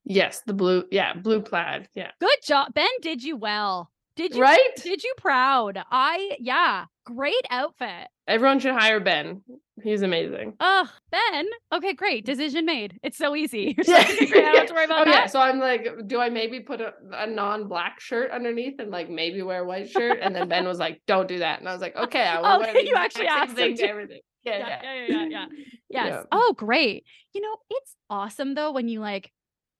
Yes, the blue, yeah, blue plaid. Yeah. Good job. Ben did you well. Did you Right? did you proud? I yeah, great outfit. Everyone should hire Ben. He's amazing. Ugh, Ben. Okay, great. Decision made. It's so easy. Yeah. [laughs] [laughs] so. don't worry about oh, that. Yeah. So I'm like, do I maybe put a, a non-black shirt underneath and like maybe wear a white [laughs] shirt? And then Ben was like, don't do that. And I was like, okay, I will Oh, wear you actually asked thing to everything. Yeah, yeah, yeah. yeah, yeah, yeah, yeah. Yes. Yeah. Oh, great. You know, it's awesome though when you like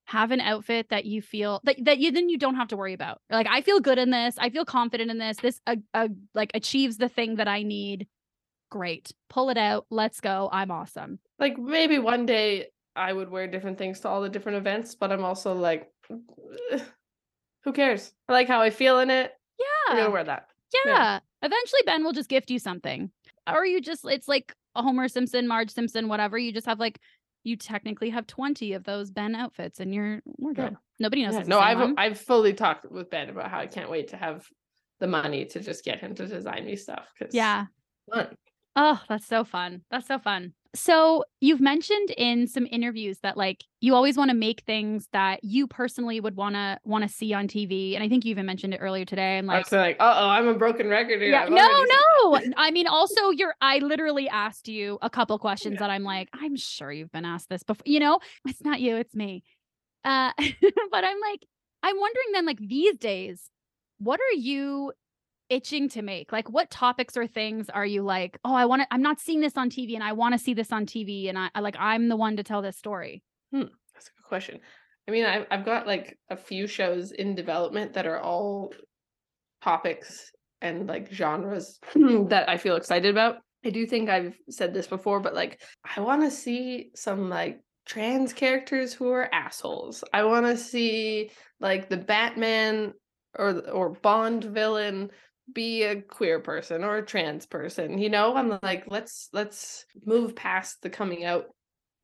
have an outfit that you feel that that you then you don't have to worry about. Like I feel good in this. I feel confident in this. This uh, uh, like achieves the thing that I need. Great. Pull it out. Let's go. I'm awesome. like maybe one day I would wear different things to all the different events, but I'm also like, who cares? I like how I feel in it. I'm Yeah. gonna wear that. Yeah. Yeah. Eventually Ben will just gift you something. Or you just it's like a Homer Simpson, Marge Simpson, whatever. You just have like you technically have 20 of those Ben outfits in your wardrobe. Nobody knows. Yeah, No, I've one. I've fully talked with Ben about how I can't wait to have the money to just get him to design me stuff. 'cause yeah. fun. Oh, that's so fun. That's so fun. So, you've mentioned in some interviews that like you always want to make things that you personally would want to want to see on TV, and I think you even mentioned it earlier today. And like, like, oh, I'm a broken record here. yeah, I've no, already no. [laughs] I mean, also, you're. I literally asked you a couple questions Yeah. that I'm like, I'm sure you've been asked this before. You know, [laughs] it's not you, it's me. Uh, [laughs] but I'm like, I'm wondering then, like these days, what are you itching to make? Like, what topics or things are you like? Oh, I want to. I'm not seeing this on TV, and I want to see this on TV, and I, I like, I'm the one to tell this story. Hmm, that's a good question. I mean, I've I've got like a few shows in development that are all topics and like genres [clears throat] that I feel excited about. I do think I've said this before, but like I want to see some like trans characters who are assholes. I want to see like the Batman or or Bond villain be a queer person or a trans person. You know, I'm like let's let's move past the coming out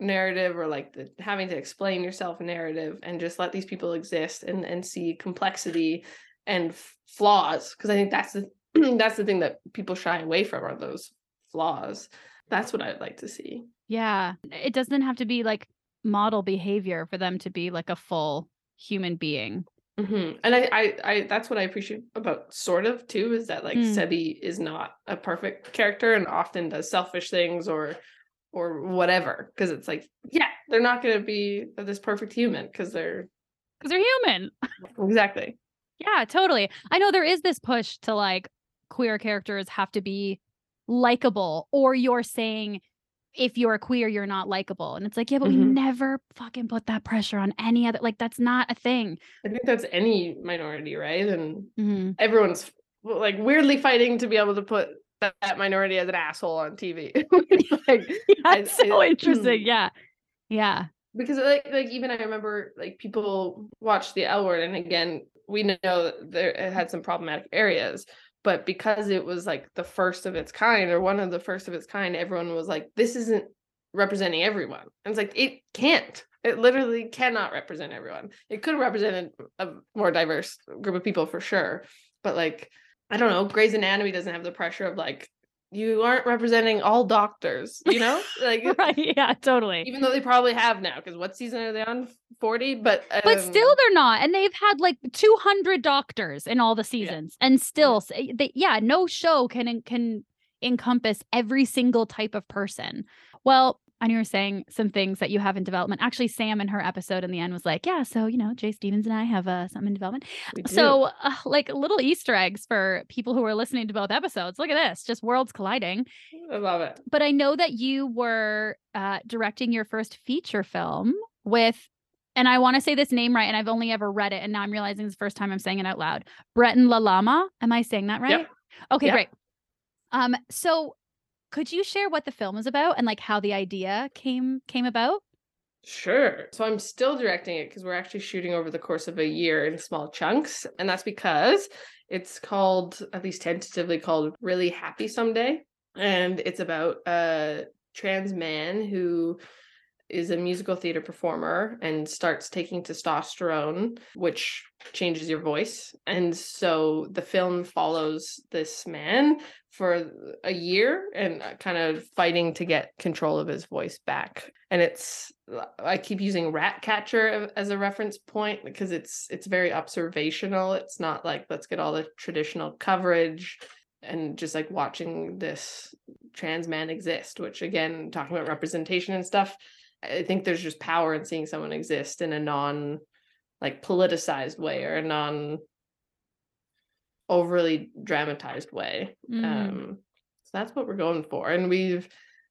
narrative or like the having to explain yourself narrative and just let these people exist and and see complexity and flaws because i think that's the [clears throat] that's the thing that people shy away from are those flaws that's what i'd like to see Yeah, it doesn't have to be like model behavior for them to be like a full human being. Hmm and I, I i that's what i appreciate about sort of too is that like Mm. Sabi is not a perfect character and often does selfish things or or whatever because it's like yeah they're not going to be this perfect human because they're because they're human. [laughs] exactly Yeah, totally. I know there is this push to like queer characters have to be likable, or you're saying if you're queer, you're not likable. And it's like, yeah, but we Mhm. never fucking put that pressure on any other. Like, that's not a thing. I think that's any minority, right? And Mhm. everyone's like weirdly fighting to be able to put that, that minority as an asshole on TV. [laughs] like, [laughs] I- That's so I- interesting. Yeah. Yeah. because like like even I remember like people watch the L word and again we know that there it had some problematic areas but because it was like the first of its kind or one of the first of its kind everyone was like this isn't representing everyone. And it's like it can't. It literally cannot represent everyone. It could represent a more diverse group of people for sure but like I don't know Grey's Anatomy doesn't have the pressure of like you aren't representing all doctors you know [laughs] like Right. Yeah, totally. even though they probably have now because what season are they on 40 but But still, um, they're not. And they've had like 200 doctors in all the seasons. And still, eh, they, yeah, no show can can encompass every single type of person. Well, and you were saying some things that you have in development. Actually, Sam in her episode in the end was like, "Yeah, so you know, J Stevens and I have uh, something in development." So, uh, like little Easter eggs for people who are listening to both episodes. Look at this, just worlds colliding. i love it But I know that you were uh, directing your first feature film with, and I want to say this name right, and I've only ever read it, and now I'm realizing it's the first time I'm saying it out loud. Breton Lalama. Am I saying that right? Okay, Yep. great. Um, so could you share what the film is about and like how the idea came came about? sure so i'm still directing it because we're actually shooting over the course of a year in small chunks and that's because it's called at least tentatively called really happy someday and it's about a trans man who is a musical theater performer and starts taking testosterone, which changes your voice. And so the film follows this man for a year and uh, kind of fighting to get control of his voice back. And it's I keep using Ratcatcher as a reference point because it's it's very observational. It's not like let's get all the traditional coverage and just like watching this trans man exist, which again, talking about representation and stuff, I think there's just power in seeing someone exist in a non like politicized way or a non overly dramatized way. Mm. Um so that's what we're going for. And we've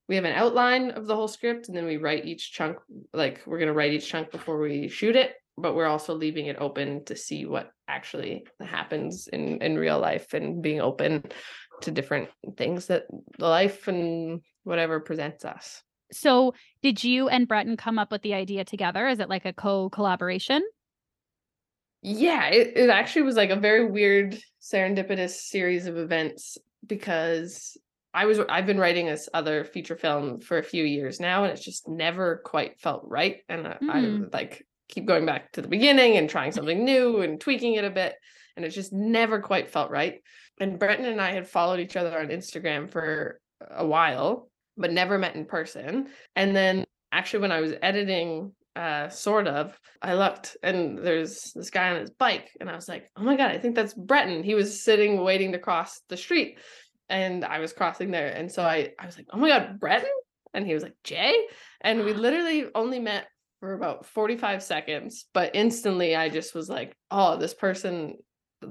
we have an outline of the whole script and then we write each chunk like we're gonna write each chunk before we shoot it, but we're also leaving it open to see what actually happens in in real life and being open to different things that life and whatever presents us. So did you and Breton come up with the idea together? Is it like a co-collaboration? Yeah, it, it actually was like a very weird serendipitous series of events because I was I've been writing this other feature film for a few years now and it's just never quite felt right and I, Mm. I like keep going back to the beginning and trying something new and tweaking it a bit and it just never quite felt right. And Breton and I had followed each other on Instagram for a while but never met in person. And then actually when I was editing uh sort of i looked and there's this guy on his bike and i was like oh my god i think that's breton. He was sitting waiting to cross the street and i was crossing there and so i i was like oh my god breton? And he was like J? And we [gasps] literally only met for about 45 seconds but instantly i just was like oh this person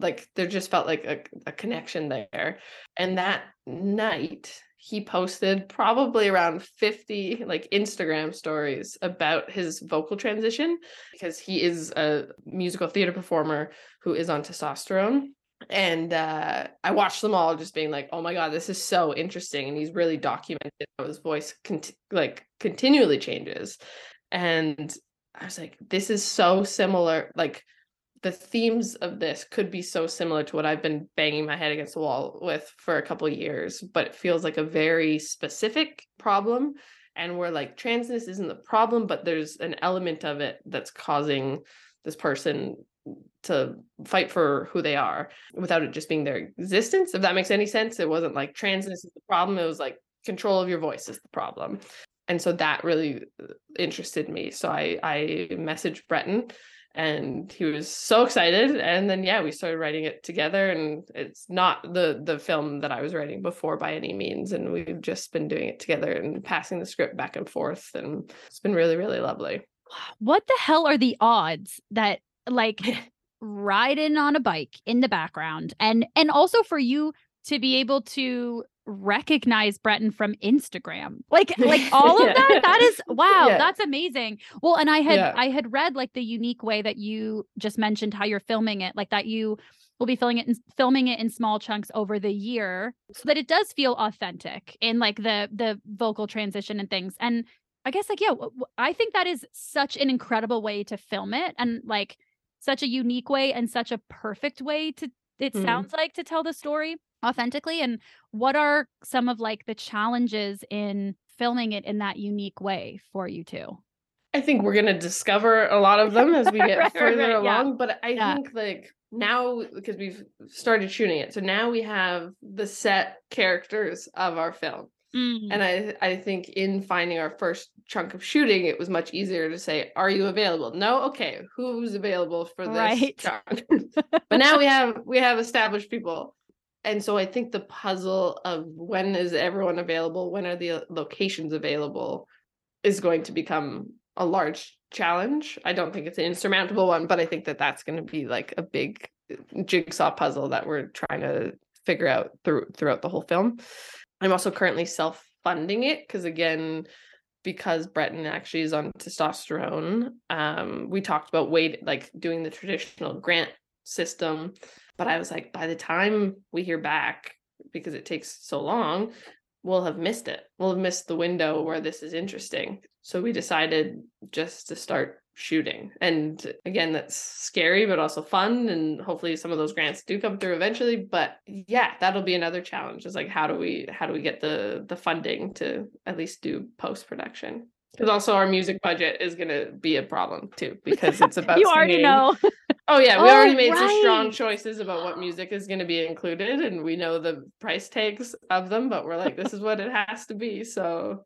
like there just felt like a, a connection there. And that night he posted probably around 50 like Instagram stories about his vocal transition because he is a musical theater performer who is on testosterone. And uh, I watched them all just being like oh my god this is so interesting. And he's really documented how his voice cont- like continually changes. And I was like this is so similar like the themes of this could be so similar to what I've been banging my head against the wall with for a couple years, but it feels like a very specific problem. And where like transness isn't the problem, but there's an element of it that's causing this person to fight for who they are without it just being their existence. If that makes any sense, it wasn't like transness is the problem. It was like control of your voice is the problem. And so that really interested me. So I I messaged Breton and he was so excited and then yeah we started writing it together and it's not the the film that i was writing before by any means and we've just been doing it together and passing the script back and forth and it's been really really lovely. What the hell are the odds that like [laughs] riding on a bike in the background and and also for you to be able to recognize Breton from Instagram. Like [laughs] like all of Yeah. that that is wow, Yeah. that's amazing. Well, and I had Yeah. I had read like the unique way that you just mentioned how you're filming it, like that you will be filming it in, filming it in small chunks over the year so that it does feel authentic in like the the vocal transition and things. And I guess like yeah, I think that is such an incredible way to film it and like such a unique way and such a perfect way to it Mhm. sounds like to tell the story authentically and what are some of like the challenges in filming it in that unique way for you two i think we're going to discover a lot of [laughs] them as we get Right, further right, yeah. along but i Yeah. think like now because we've started shooting it so now we have the set characters of our film Mm, And I I think in finding our first chunk of shooting, it was much easier to say, "Are you available?" No, okay, who's available for this Right. [laughs] but now we [laughs] have we have established people, and so I think the puzzle of when is everyone available, when are the locations available, is going to become a large challenge. I don't think it's an insurmountable one, but I think that that's going to be like a big uh, jigsaw puzzle that we're trying to figure out through throughout the whole film. I'm also currently self funding it because again, because Breton actually is on testosterone, um, we talked about wait like doing the traditional grant system, but I was like, by the time we hear back, because it takes so long, we'll have missed it. We'll have missed the window where this is interesting. So we decided just to start shooting. And again, that's scary, but also fun. And hopefully some of those grants do come through eventually. But yeah, that'll be another challenge is like how do we how do we get the the funding to at least do post production? Because also our music budget is gonna be a problem too, because it's [laughs] about you already singing. know Oh yeah, we Oh, already made some strong choices about what music is going to be included, and we know the price tags of them. But we're like, this is what it has to be. So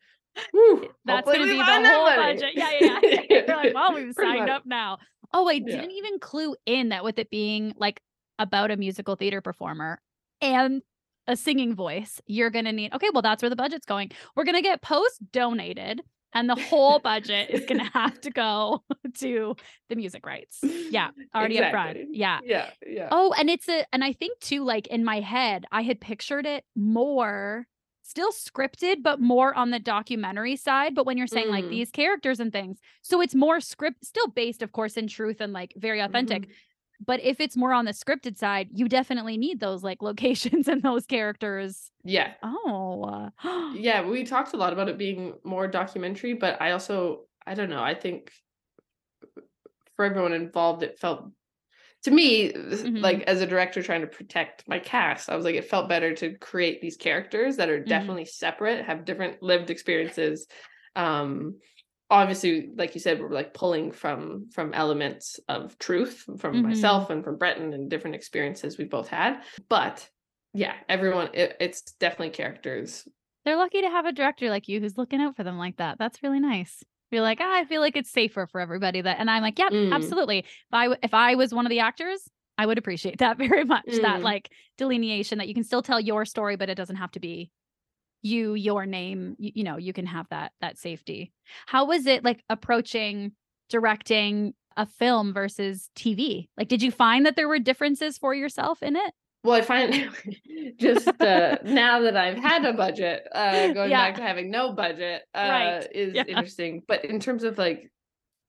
whew, that's going to be the whole budget yeah yeah yeah [laughs] you're like well we've Pretty signed much. up now oh i Yeah. didn't even clue in that with it being like about a musical theater performer and a singing voice you're going to need okay well that's where the budget's going we're going to get post donated and the whole budget is going [laughs] to have to go [laughs] to the music rights yeah already up front yeah Yeah, yeah. Oh, and it's a and I think too, like in my head, I had pictured it more still scripted, but more on the documentary side. But when you're saying like Mm. these characters and things, so it's more script still based, of course, in truth and like very authentic. Mhm. But if it's more on the scripted side, you definitely need those like locations [laughs] and those characters. Yeah, Oh, [gasps] yeah. We talked a lot about it being more documentary, but I also I don't know. I think for everyone involved, it felt to me Mhm. like as a director trying to protect my cast i was like it felt better to create these characters that are Mhm. definitely separate have different lived experiences um obviously like you said we're like pulling from from elements of truth from Mhm. myself and from breton and different experiences we both had but yeah everyone it, it's definitely characters They're lucky to have a director like you who's looking out for them like that. That's really nice. Be like, ah, I feel like it's safer for everybody that, and I'm like, yep, Mm. absolutely. If I if I was one of the actors, I would appreciate [laughs] that very much. That Mm. like delineation that you can still tell your story, but it doesn't have to be you, your name. You, you know, you can have that that safety. How was it like approaching directing a film versus TV? Like, did you find that there were differences for yourself in it? well i find [laughs] just uh [laughs] now that i've had a budget uh going Yeah. back to having no budget uh Right. is Yeah. interesting but in terms of like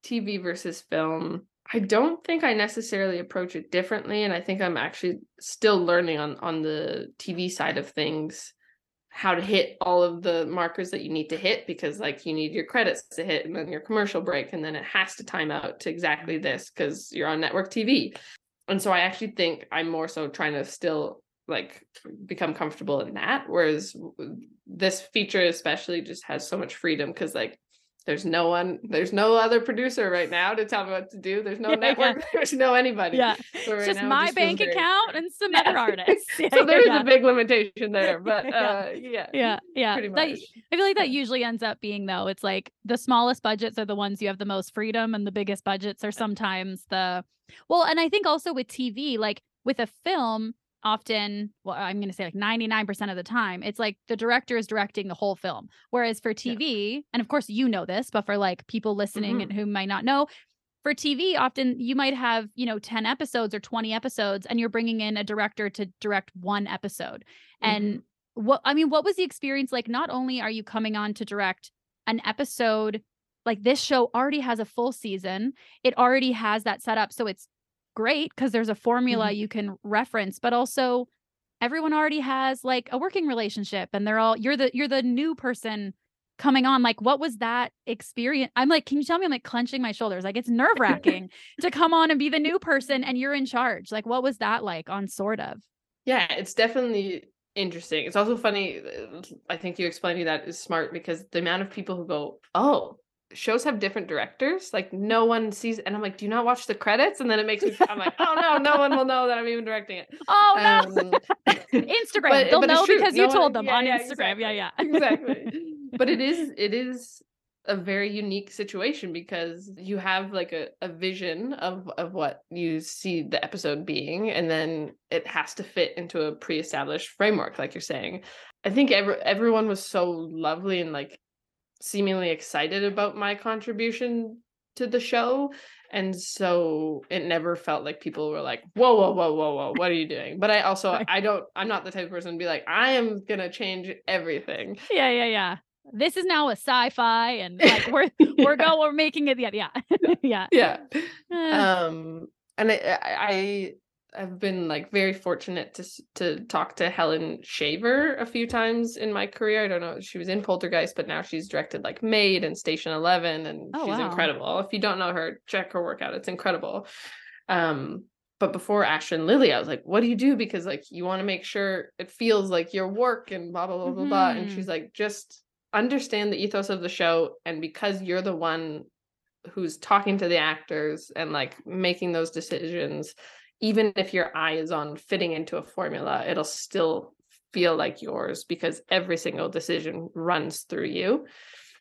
tv versus film i don't think i necessarily approach it differently and i think i'm actually still learning on on the tv side of things how to hit all of the markers that you need to hit because like you need your credits to hit and then your commercial break and then it has to time out to exactly this because you're on network tv and so i actually think i'm more so trying to still like become comfortable in that whereas this feature especially just has so much freedom because like there's no one there's no other producer right now to tell me what to do there's no [laughs] Yeah, yeah. network [laughs] there's no anybody Yeah. So right just now my just bank very- account and some Yeah. other [laughs] artists. Yeah, so there is yeah, a big limitation there but Yeah. uh yeah yeah, yeah. pretty That- I feel like that usually ends up being though. It's like the smallest budgets are the ones you have the most freedom, and the biggest budgets are sometimes the well. And I think also with TV, like with a film, often, well, I'm going to say like 99% of the time, it's like the director is directing the whole film. Whereas for Yeah. TV, and of course you know this, but for like people listening Mhm. and who might not know, for TV, often you might have, you know, 10 episodes or 20 episodes, and you're bringing in a director to direct one episode. And what, I mean, what was the experience like? Not only are you coming on to direct an episode, like this show already has a full season, it already has that set up. So it's great because there's a formula you can reference, but also everyone already has like a working relationship and they're all, you're the, you're the new person coming on like what was that experience i'm like can you tell me i'm like clenching my shoulders like it's [laughs] nerve wracking to come on and be the new person and you're in charge like what was that like on sort of Yeah, it's definitely interesting. It's also funny. uh, I think you explaining that is smart because the amount of people who go, "Oh, shows have different directors." Like no one sees, and I'm like, "Do you not watch the credits?" And then it makes me. I'm like, "Oh no, no one will know that I'm even directing it." [laughs] oh no Um, [laughs] instagram but- they'll but know because No you one- told them yeah, on yeah, instagram yeah yeah [laughs] exactly. but it is it is a very unique situation because you have like a, a vision of of what you see the episode being and then it has to fit into a pre-established framework like you're saying i think every, everyone was so lovely and like seemingly excited about my contribution to the show and so it never felt like people were like whoa whoa whoa whoa whoa what are you doing? But i also i don't i'm not the type of person to be like i am gonna change everything. Yeah yeah yeah. This is now a sci-fi and like [laughs] we're we're going we're making it [laughs] yeah yeah yeah. Yeah. Eh, um and I, I i have been like very fortunate to to talk to helen shaver a few times in my career i don't know she was in poltergeist but now she's directed like maid and station 11 and Oh, she's wow. incredible if you don't know her check her work out it's incredible um but before Astrid and Lilly, I was like, what do you do? Because like you want to make sure it feels like your work and blah blah blah blah blah. And Mhm. she's like, just understand the ethos of the show. And because you're the one who's talking to the actors and like making those decisions, even if your eye is on fitting into a formula, it'll still feel like yours because every single decision runs through you.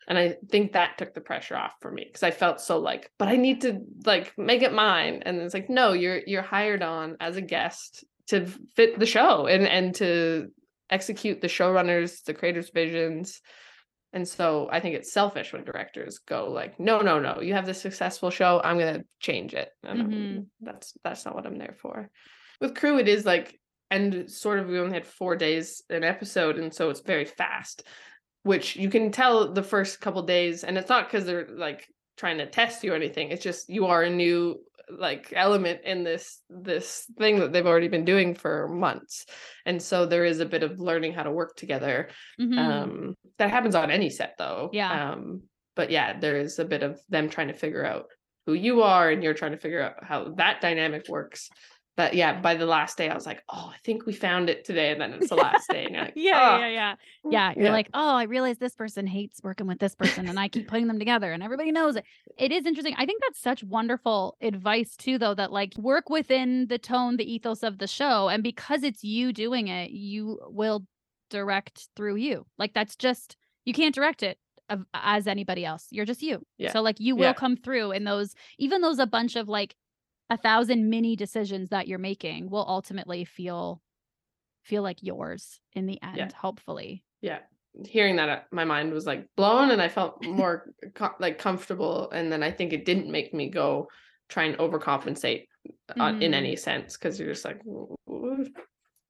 And I think that took the pressure off for me because I felt so like, but I need to like make it mine. And it's like, no, you're you're hired on as a guest to fit the show and and to execute the showrunners, the creators' visions. And so I think it's selfish when directors go like, no, no, no, you have this successful show. I'm gonna change it. Mhm. that's that's not what I'm there for. With crew, it is like, and sort of we only had four days an episode, and so it's very fast, which you can tell the first couple days, and it's not because they're like trying to test you or anything. It's just you are a new like element in this this thing that they've already been doing for months and so there is a bit of learning how to work together mhm. um that happens on any set though Yeah. um but yeah there is a bit of them trying to figure out who you are and you're trying to figure out how that dynamic works but yeah, by the last day, I was like, oh, I think we found it today. And then it's the last day. Like, [laughs] yeah, oh. yeah, yeah, mm, yeah. You're yeah. like, oh, I realize this person hates working with this person, and I keep putting them together, and everybody knows it. It is interesting. I think that's such wonderful advice too, though, that like work within the tone, the ethos of the show, and because it's you doing it, you will direct through you. Like that's just you can't direct it as anybody else. You're just you. Yeah. So like you will yeah. come through in those, even those a bunch of like a thousand mini decisions that you're making will ultimately feel feel like yours in the end yeah. hopefully yeah hearing that uh, my mind was like blown and i felt more co- like comfortable and then i think it didn't make me go try and overcompensate mm. in any sense because you're just like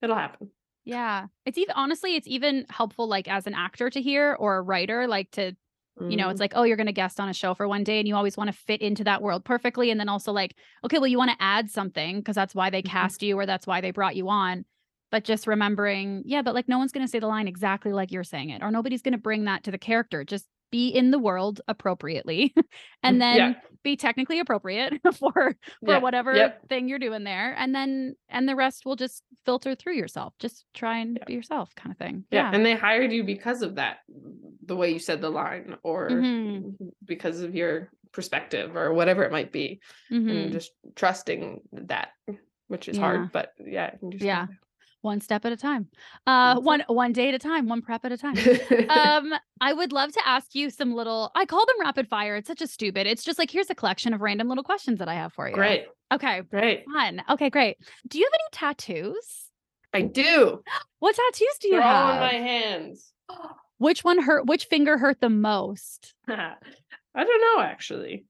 it'll happen yeah it's even honestly it's even helpful like as an actor to hear or a writer like to Mm-hmm. You know, it's mm. like, oh, you're going to guest on a show for one day and you always want to fit into that world perfectly. And then also, like, okay, well, you want to add something because that's why they mm-hmm. cast you or that's why they brought you on. But just remembering, yeah, but like, no one's going to say the line exactly like you're saying it, or nobody's going to bring that to the character. Just be in the world appropriately [laughs] and mm, then yeah. be technically appropriate [laughs] for for yeah. whatever yep. thing you're doing there and then and the rest will just filter through yourself just try and yeah. be yourself kind of thing yeah. and they hired you because of that the way you said the line or mm-hmm. because of your perspective or whatever it might be mm-hmm. and just trusting that which is hard but yeah yeah one step at a time uh one one day at a time one prep at a time. [laughs] Um i would love to ask you some little i call them rapid fire it's such a stupid it's just like here's a collection of random little questions that i have for you. Great. Okay great. fun okay great. Do you have any tattoos? I do. [gasps] What tattoos do you They're have all on my hands. [gasps] Which one hurt which finger hurt the most? [laughs] I don't know actually.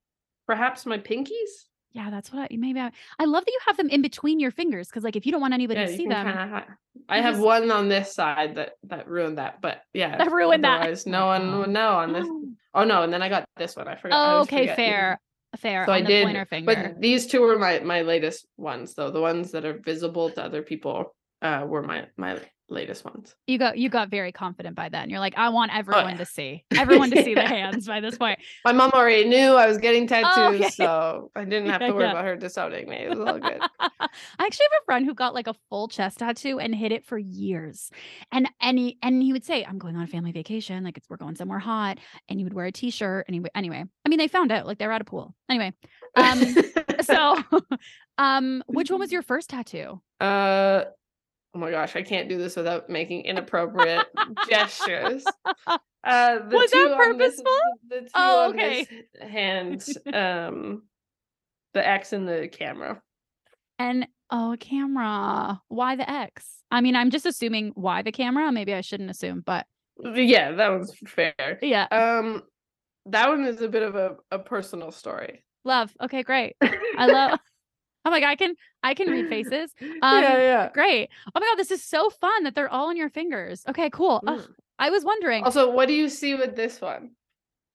Perhaps my pinkies yeah, that's what I maybe I, I love that you have them in between your fingers because like if you don't want anybody yeah, to see them. Ha- I have just... one on this side that that ruined that, but yeah, that ruined that. Oh no one would know on this. Oh. oh no, and then I got this one. I forgot. Oh, I okay, fair. Fair. So I did, but these two were my my latest ones, though the ones that are visible to other people uh, were my my latest ones. You got you got very confident by then. You're like, I want oh, everyone oh, yeah. to see, everyone to [laughs] see the hands by this point. [laughs] My mom already knew I was getting tattoos, oh, okay. so I didn't [laughs] have to worry yeah. about her disowning me. It was all good. I actually have a friend who got like a full chest tattoo and hid it for years. And and he and he would say, I'm going on a family vacation, like it's we're going somewhere hot. And he would wear a t-shirt. And he anyway. I mean, they found out like they were at a pool. Anyway. Um so um which one was your first tattoo? Uh oh my gosh, I can't do this without making inappropriate gestures. [laughs] Uh, Was that purposeful? This, the two oh, okay. hand, um, the X in the camera. And oh, camera. Why the X? I mean, I'm just assuming why the camera. Maybe I shouldn't assume, but yeah, that was fair. Yeah. Um, that one is a bit of a, a personal story. Love. Okay, great. I [laughs] love. oh my god, I can I can read faces. [laughs] Um, yeah, yeah. Great. Oh my god, this is so fun that they're all on your fingers. Okay, cool. Mm. Ugh, I was wondering. Also, what do you see with this one?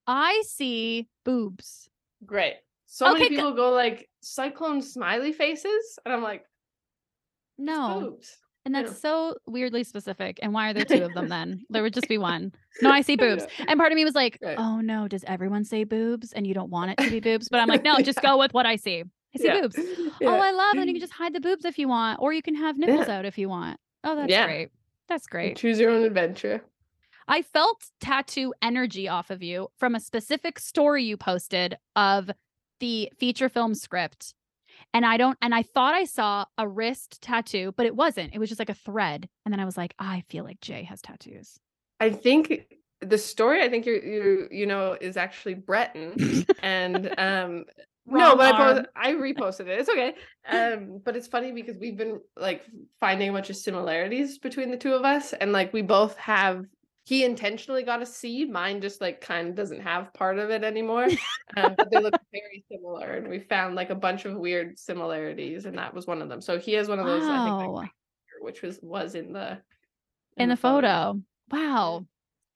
I see boobs. Great. So okay, many people go like cyclone smiley faces, and I'm like, no. Boobs. And that's yeah. so weirdly specific. And why are there two of them then? [laughs] there would just be one. No, I see [laughs] boobs. Yeah. And part of me was like, right. oh no, does everyone say boobs? And you don't want it to be boobs? But I'm like, no, just go with what I see. I see yeah. boobs. [laughs] Yeah. Oh, I love. And you can [clears throat] just hide the boobs if you want, or you can have nipples yeah. out if you want. Oh, that's great. That's great. Choose your own adventure. I felt tattoo energy off of you from a specific story you posted of the feature film script. And I don't, and I thought I saw a wrist tattoo, but it wasn't. It was just like a thread. And then I was like, I feel like J has tattoos. I think the story I think you you you know is actually Breton [laughs] and um no, but I, post, I reposted it. It's okay. Um, but it's funny because we've been like finding a bunch of similarities between the two of us, and like we both have. He intentionally got a C. Mine just like kind of doesn't have part of it anymore. [laughs] um, but they look very similar, and we found like a bunch of weird similarities, and that was one of them. So he has one of those. Wow. I think, like, which was was in the in, in the, the photo. photo. Wow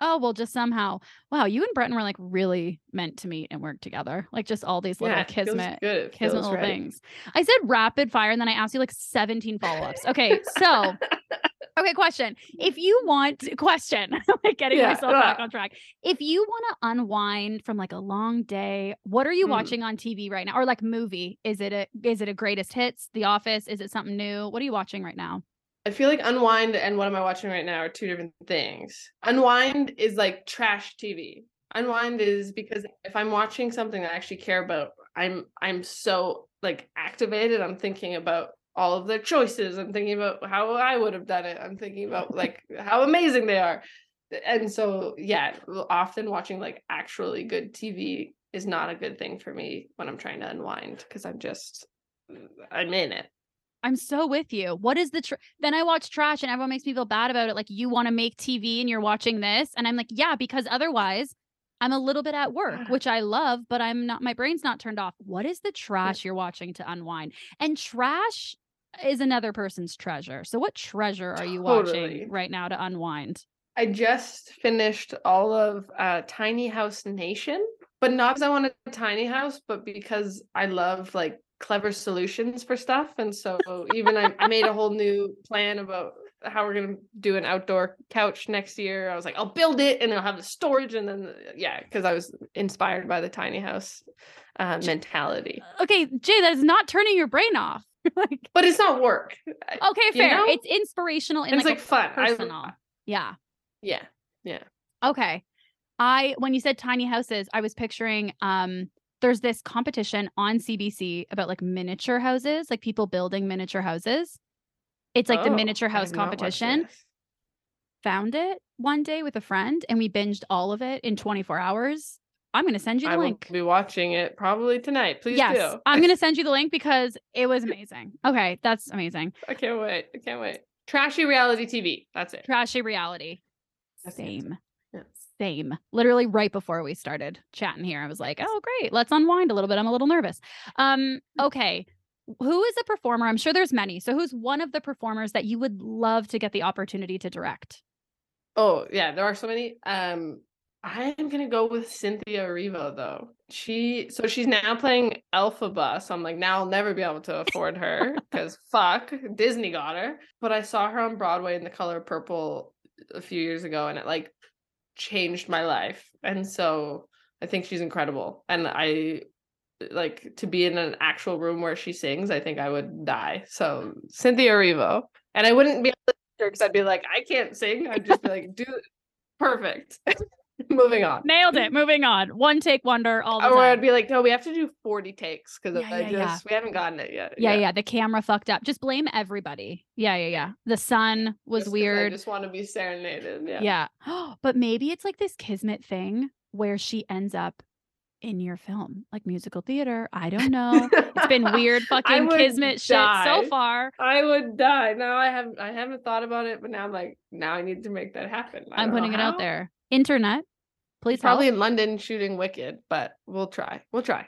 oh well just somehow wow you and breton were like really meant to meet and work together like just all these little yeah, kismet kismet little right. things i said rapid fire and then i asked you like 17 follow-ups okay so [laughs] Okay, question. If you want question, [laughs] like getting Yeah, myself back uh. on track. If you want to unwind from like a long day, what are you Mm. watching on TV right now? Or like movie? Is it a is it a greatest hits, The Office? Is it something new? What are you watching right now? I feel like Unwind and what am I watching right now are two different things. Unwind is like trash TV. Unwind is because if I'm watching something I actually care about, I'm I'm so like activated. I'm thinking about all of their choices. I'm thinking about how I would have done it. I'm thinking about like how amazing they are. And so yeah, often watching like actually good TV is not a good thing for me when I'm trying to unwind because I'm just I'm in it. I'm so with you. What is the tr- then I watch trash and everyone makes me feel bad about it. Like you want to make TV and you're watching this, and I'm like, yeah, because otherwise I'm a little bit at work, which I love, but I'm not. My brain's not turned off. What is the trash you're watching to unwind? And trash is another person's treasure. So what treasure are you Totally. watching right now to unwind? I just finished all of uh, Tiny House Nation, but not because I want a tiny house, but because I love like clever solutions for stuff. And so even I, I made a whole new plan about how we're gonna do an outdoor couch next year. I was like, I'll build it and I'll have the storage, and then yeah, because I was inspired by the tiny house uh, mentality. Okay, J, that is not turning your brain off. [laughs] like, But it's not work. Okay, You fair. know? It's inspirational and it's like, like, fun. a I- yeah. yeah. yeah. Okay. I when you said tiny houses, I was picturing um there's this competition on CBC about like miniature houses, like people building miniature houses. It's like the Oh, miniature house have not watched competition. Found it one day with a friend and we binged all of it in 24 hours. I'm going to send you the I will link. be watching it probably tonight. Please yes, do. I'm going [laughs] to send you the link because it was amazing. Okay, that's amazing. I can't wait. I can't wait. Trashy reality TV. That's it. Trashy reality. That's the. Same. Same. Literally right before we started chatting here, I was like, "Oh, great. Let's unwind a little bit. I'm a little nervous." Um, okay. Who is a performer? I'm sure there's many. So who's one of the performers that you would love to get the opportunity to direct? Oh yeah, there are so many. Um, I am gonna go with Cynthia Erivo though. She so she's now playing Elphaba. So I'm like, now I'll never be able to [laughs] afford her because fuck, Disney got her. But I saw her on Broadway in The Color Purple a few years ago, and it like changed my life. And so I think she's incredible. And I like to be in an actual room where she sings. I think I would die. So Cynthia Erivo, and I wouldn't be able to because I'd be like, I can't sing. I'd just be like, do perfect. [laughs] [laughs] Moving on. Nailed it. Moving on. One take wonder all the Or I'd be like, no, we have to do 40 takes because Yeah, yeah, yeah. we haven't gotten it yet. Yeah, yeah, The camera fucked up. Just blame everybody. Yeah, yeah, yeah. The sun was Just weird. I just want to be serenaded. Yeah. Yeah. [gasps] But maybe it's like this kismet thing where she ends up in your film, like musical theater. I don't know. It's been weird [laughs] fucking kismet shit so far. I would die. Now I haven't I haven't thought about it, but now I'm like, now I need to make that happen. I I'm putting it out there. Internet. Please Probably help. in London shooting Wicked, but we'll try. We'll try.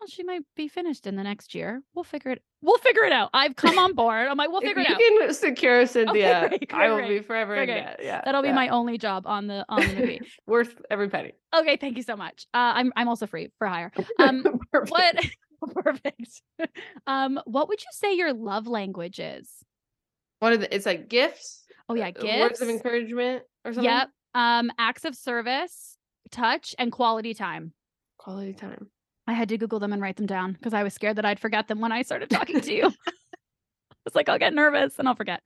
Well, she might be finished in the next year. We'll figure it. We'll figure it out. I've come on board. I'm like, we'll figure it out. you can secure [laughs] Cynthia, great, I will great, be forever in Okay. debt. Yeah. That'll be my only job on the on the movie. [laughs] worth every penny. okay, thank you so much. Uh, I'm I'm also free for hire. [laughs] Um, Perfect. what? Perfect. um, what would you say your love language is? What are the, it's like gifts? Oh yeah, uh, gifts. Words of encouragement or something? Yep. Um, acts of service, touch, and quality time. Quality time. I had to Google them and write them down because I was scared that I'd forget them when I started [laughs] talking to you. [laughs] It's like I'll get nervous and I'll forget.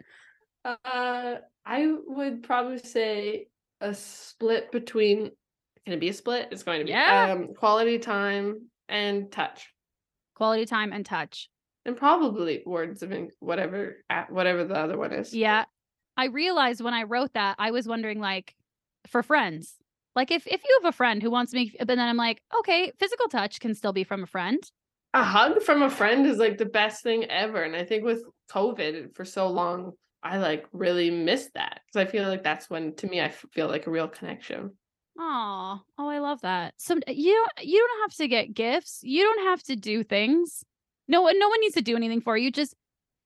Uh, I would probably say a split between. Can it be a split? It's going to be. Yeah. Um, quality time and touch, Quality time and touch. and probably words of whatever whatever the other one is. Yeah. I realized when I wrote that, I was wondering like for friends. Like if if you have a friend who wants me, but then I'm like, okay, physical touch can still be from a friend. A hug from a friend is like the best thing ever, and I think with COVID for so long, I like really missed that because I feel like that's when to me I feel like a real connection. Oh, oh, I love that. So you don't you don't have to get gifts. You don't have to do things. No one no one needs to do anything for you. Just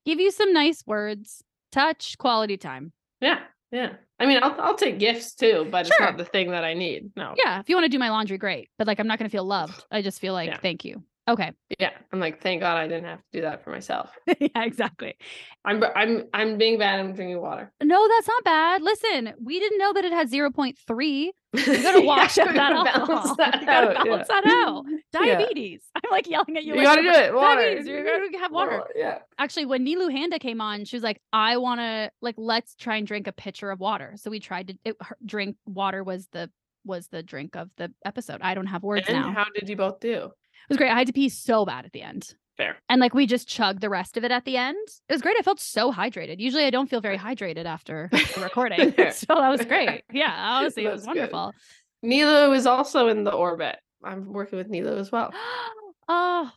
give you some nice words, touch, quality time. Yeah, yeah. I mean, I'll I'll take gifts too, but it's not the thing that I need. No. Yeah, if you want to do my laundry, great. But like I'm not gonna feel loved. I just feel like Yeah. thank you. Okay. Yeah. I'm like, thank God I didn't have to do that for myself. [laughs] yeah, exactly. I'm I'm I'm being bad. I'm drinking water. No, that's not bad. Listen, we didn't know that it had 0.3. You gotta [laughs] wash Yeah, [laughs] we that alcohol. balance that you gotta out, balance yeah. that out. Yeah. Diabetes. I'm like yelling at you. You like, gotta do it. Water. Diabetes. You gotta have water. Yeah. Actually, when Nilu Handa came on, she was like, I wanna like let's try and drink a pitcher of water. So we tried to it, her, drink water was the was the drink of the episode. I don't have words And now. how did you both do? It was great. I had to pee so bad at the end. Fair. And like we just chugged the rest of it at the end. It was great. I felt so hydrated. Usually I don't feel very hydrated after [laughs] a recording. [laughs] So that was great. [laughs] Yeah, honestly, it was That's good. wonderful. Nilo is also in the orbit. I'm working with Nilo as well. [gasps] oh,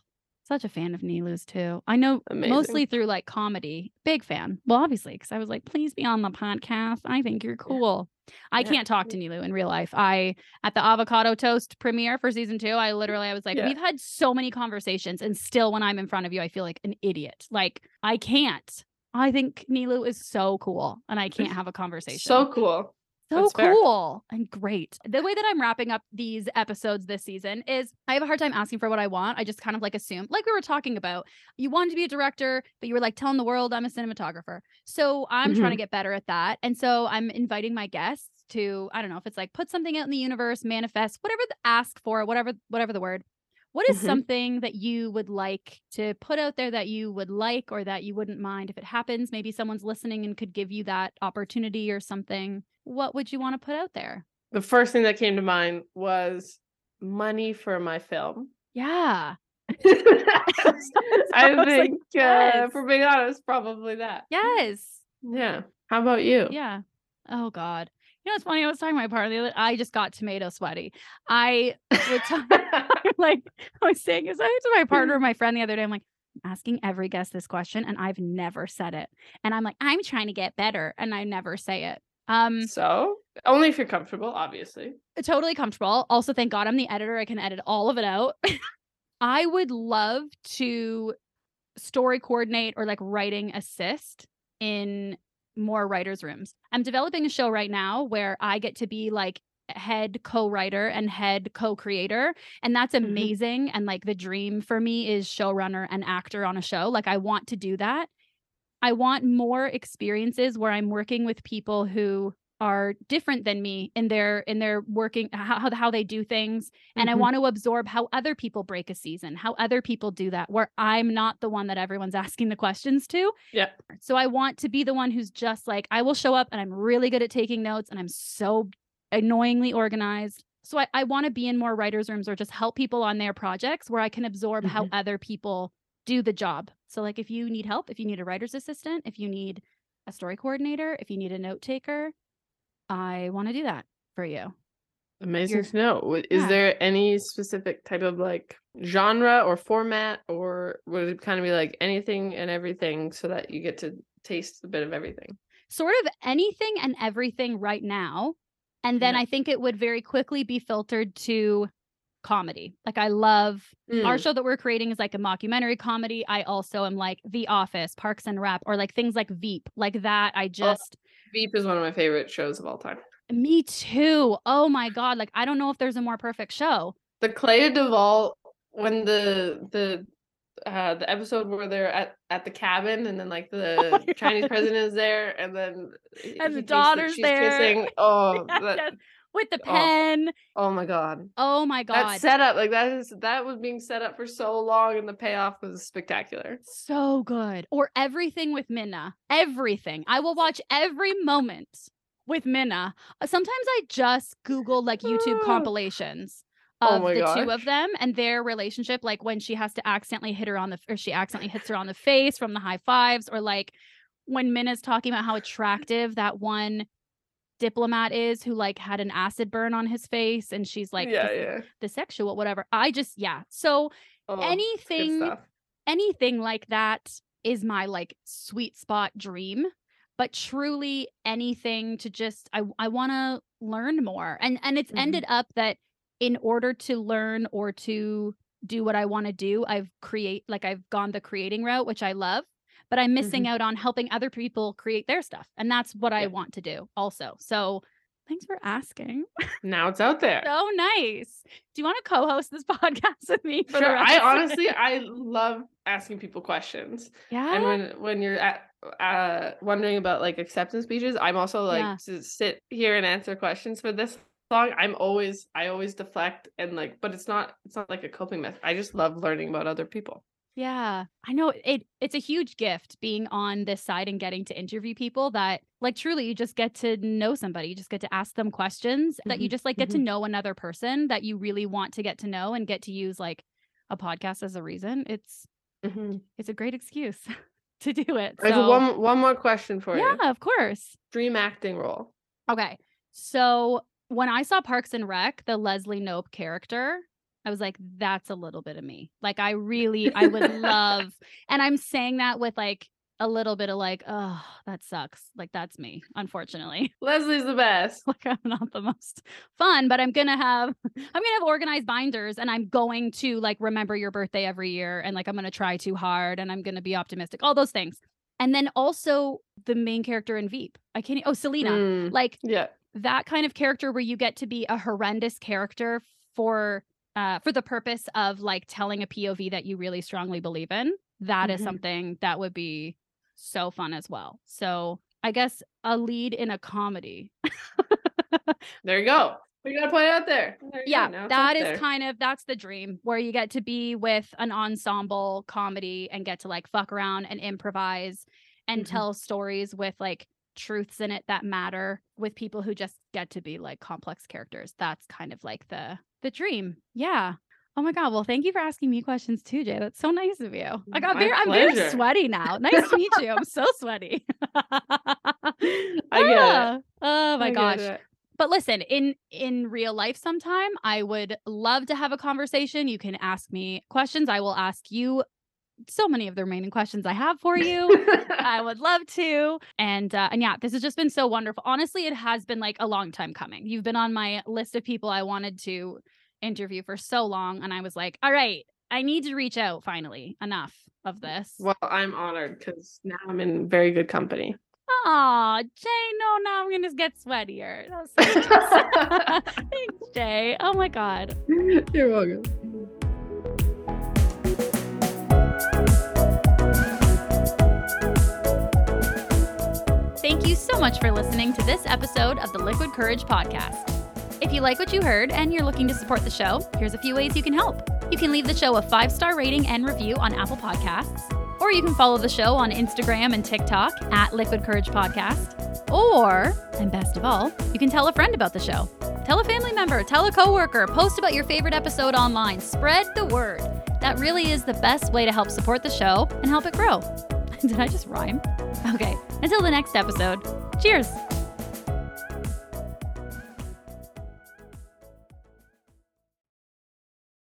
such a fan of Nilu's too. I know Amazing. mostly through like comedy. Big fan. Well, obviously, because I was like, please be on the podcast. I think you're cool. I Yeah. can't talk to Nilu in real life. I at the avocado toast premiere for season two, I literally I was like, Yeah. we've had so many conversations, and still when I'm in front of you, I feel like an idiot. Like I can't. I think Nilu is so cool, and I can't have a conversation. So cool. So That's fair. cool and great. The way that I'm wrapping up these episodes this season is I have a hard time asking for what I want. I just kind of like assume, like we were talking about, you wanted to be a director, but you were like telling the world I'm a cinematographer. So I'm trying to mm-hmm. get better at that. And so I'm inviting my guests to, I don't know if it's like put something out in the universe, manifest, whatever the ask for, whatever, whatever the word. What is Mhm. something that you would like to put out there that you would like or that you wouldn't mind if it happens? Maybe someone's listening and could give you that opportunity or something. What would you want to put out there? The first thing that came to mind was money for my film. Yeah. [laughs] I was like, think, uh, for being honest, probably that. Yes. Yeah. How about you? Yeah. Oh God. You know what's funny? I was talking to my partner the other I just got tomato sweaty. I would talk [laughs] [laughs] like I was saying is I to my partner or my friend the other day. I'm like, I'm asking every guest this question and I've never said it. And I'm like, I'm trying to get better and I never say it. Um so, only if you're comfortable, obviously. totally comfortable. Also, thank God I'm the editor. I can edit all of it out. [laughs] I would love to story coordinate or like writing assist in more writers' rooms. I'm developing a show right now where I get to be like head co-writer and head co-creator and that's Mhm. amazing and like the dream for me is showrunner and actor on a show like I want to do that I want more experiences where I'm working with people who are different than me in their in their working how how they do things and I Mhm. want to absorb how other people break a season, how other people do that where I'm not the one that everyone's [laughs] asking the questions to. Yeah. So I want to be the one who's just like I will show up and I'm really good at taking notes and I'm so annoyingly organized. So I, I want to be in more writers' rooms or just help people on their projects where I can absorb how Mhm. other people do the job. So like if you need help, if you need a writer's assistant, if you need a story coordinator, if you need a note taker, I want to do that for you. Amazing You're- to know. Is Yeah. there any specific type of like genre or format, or would it kind of be like anything and everything so that you get to taste a bit of everything? Sort of anything and everything right now. And then Yeah. I think it would very quickly be filtered to comedy. Like I love our Mm, show that we're creating is like a mockumentary comedy. I also am like The Office, Parks and Rec, or like things like Veep, like that. I just Veep is one of my favorite shows of all time. me too. Oh my god! Like I don't know if there's a more perfect show. The Clea DuVall when the the uh the episode where they're at at the cabin and then like the [laughs] Oh Chinese God. president is there and then And the he daughter's there. kissing. Oh, [laughs] Yes, that- yes. With the oh. pen. oh my god. Oh my god. That setup, like that is that was being set up for so long, and the payoff was spectacular. so good. Or everything with Minna. Everything. I will watch every moment with Minna. Uh, Sometimes I just Google like YouTube [laughs] compilations Oh of my the two of them and their relationship, like when she has to accidentally hit her on the or she accidentally hits her on the face from the high fives, or like when Minna's talking about how [laughs] attractive that one diplomat is who like had an acid burn on his face and she's like yeah, "This is yeah. the sexual whatever. I just yeah. So Oh, anything anything like that is my like sweet spot dream but truly anything to just i i want to learn more and and it's Mhm. ended up that in order to learn or to do what i want to do i've create like i've gone the creating route which i love but i'm missing Mhm. out on helping other people create their stuff and that's what i want to do also so Thanks for asking. Now it's out [laughs] there. So nice. Do you want to co-host this [laughs] podcast with me? For sure. I honestly. I love asking people questions. yeah. And when when you're at uh wondering about like acceptance speeches, I'm also like Yeah. to sit here and answer questions for this song. I'm always I always deflect and like, but it's not it's not like a coping method. I just love learning about other people. Yeah, I know it it's a huge gift being on this side and getting to interview people that like truly you just get to know somebody, you just get to ask them questions that you Mhm, just like get to know another person that you really want to get to know and get to use like a podcast as a reason. It's it's a great excuse [laughs] to do it. I have one one more question for you. yeah, of course. Dream acting role. Okay. So when I saw Parks and Rec, the Leslie Knope character, I was like, that's a little bit of me. Like, I really, I would [laughs] love, and I'm saying that with like a little bit of like, oh, that sucks. Like, that's me, unfortunately. [laughs] Leslie's the best. Like, I'm not the most fun, but I'm gonna have, [laughs] I'm gonna have organized binders and I'm going to like remember your birthday every year and like, I'm gonna try too hard and I'm gonna be optimistic, all those things. And then also the main character in Veep. I can't, oh, Selina. Mm, Like, yeah. that kind of character where you get to be a horrendous character for uh for the purpose of like telling a POV that you really strongly believe in. That is Mhm. something that would be so fun as well. So I guess a lead in a comedy. [laughs] There you go. We gotta put it out there. There you go. yeah, Now it's that out is there. kind of that's the dream where you get to be with an ensemble comedy and get to like fuck around and improvise and Mhm. tell stories with like truths in it that matter with people who just get to be like complex characters. That's kind of like the the dream. Yeah. Oh my god. Well, thank you for asking me questions too, J. That's so nice of you. I got My very I'm very sweaty now. [laughs] Nice to meet you. I'm so sweaty. [laughs] I get it. Ah, Oh my I gosh but listen in in real life sometime i would love to have a conversation you can ask me questions i will ask you so many of the remaining questions i have for you [laughs] i would love to and uh, and yeah this has just been so wonderful honestly it has been like a long time coming you've been on my list of people i wanted to interview for so long and i was like all right i need to reach out finally enough of this well, I'm honored because now I'm in very good company. Aw, J, no, now I'm gonna get sweatier. So [laughs] [laughs] Thanks, J. Oh my god. You're welcome. Thank you so much for listening to this episode of the Liquid Courage podcast. If you like what you heard and you're looking to support the show, here's a few ways you can help. You can leave the show a five star rating and review on Apple Podcasts, or you can follow the show on Instagram and TikTok at Liquid Courage Podcast. Or, and best of all, you can tell a friend about the show. Tell a family member, tell a coworker, post about your favorite episode online. Spread the word. That really is the best way to help support the show and help it grow. [laughs] Did I just rhyme? Okay, until the next episode, cheers.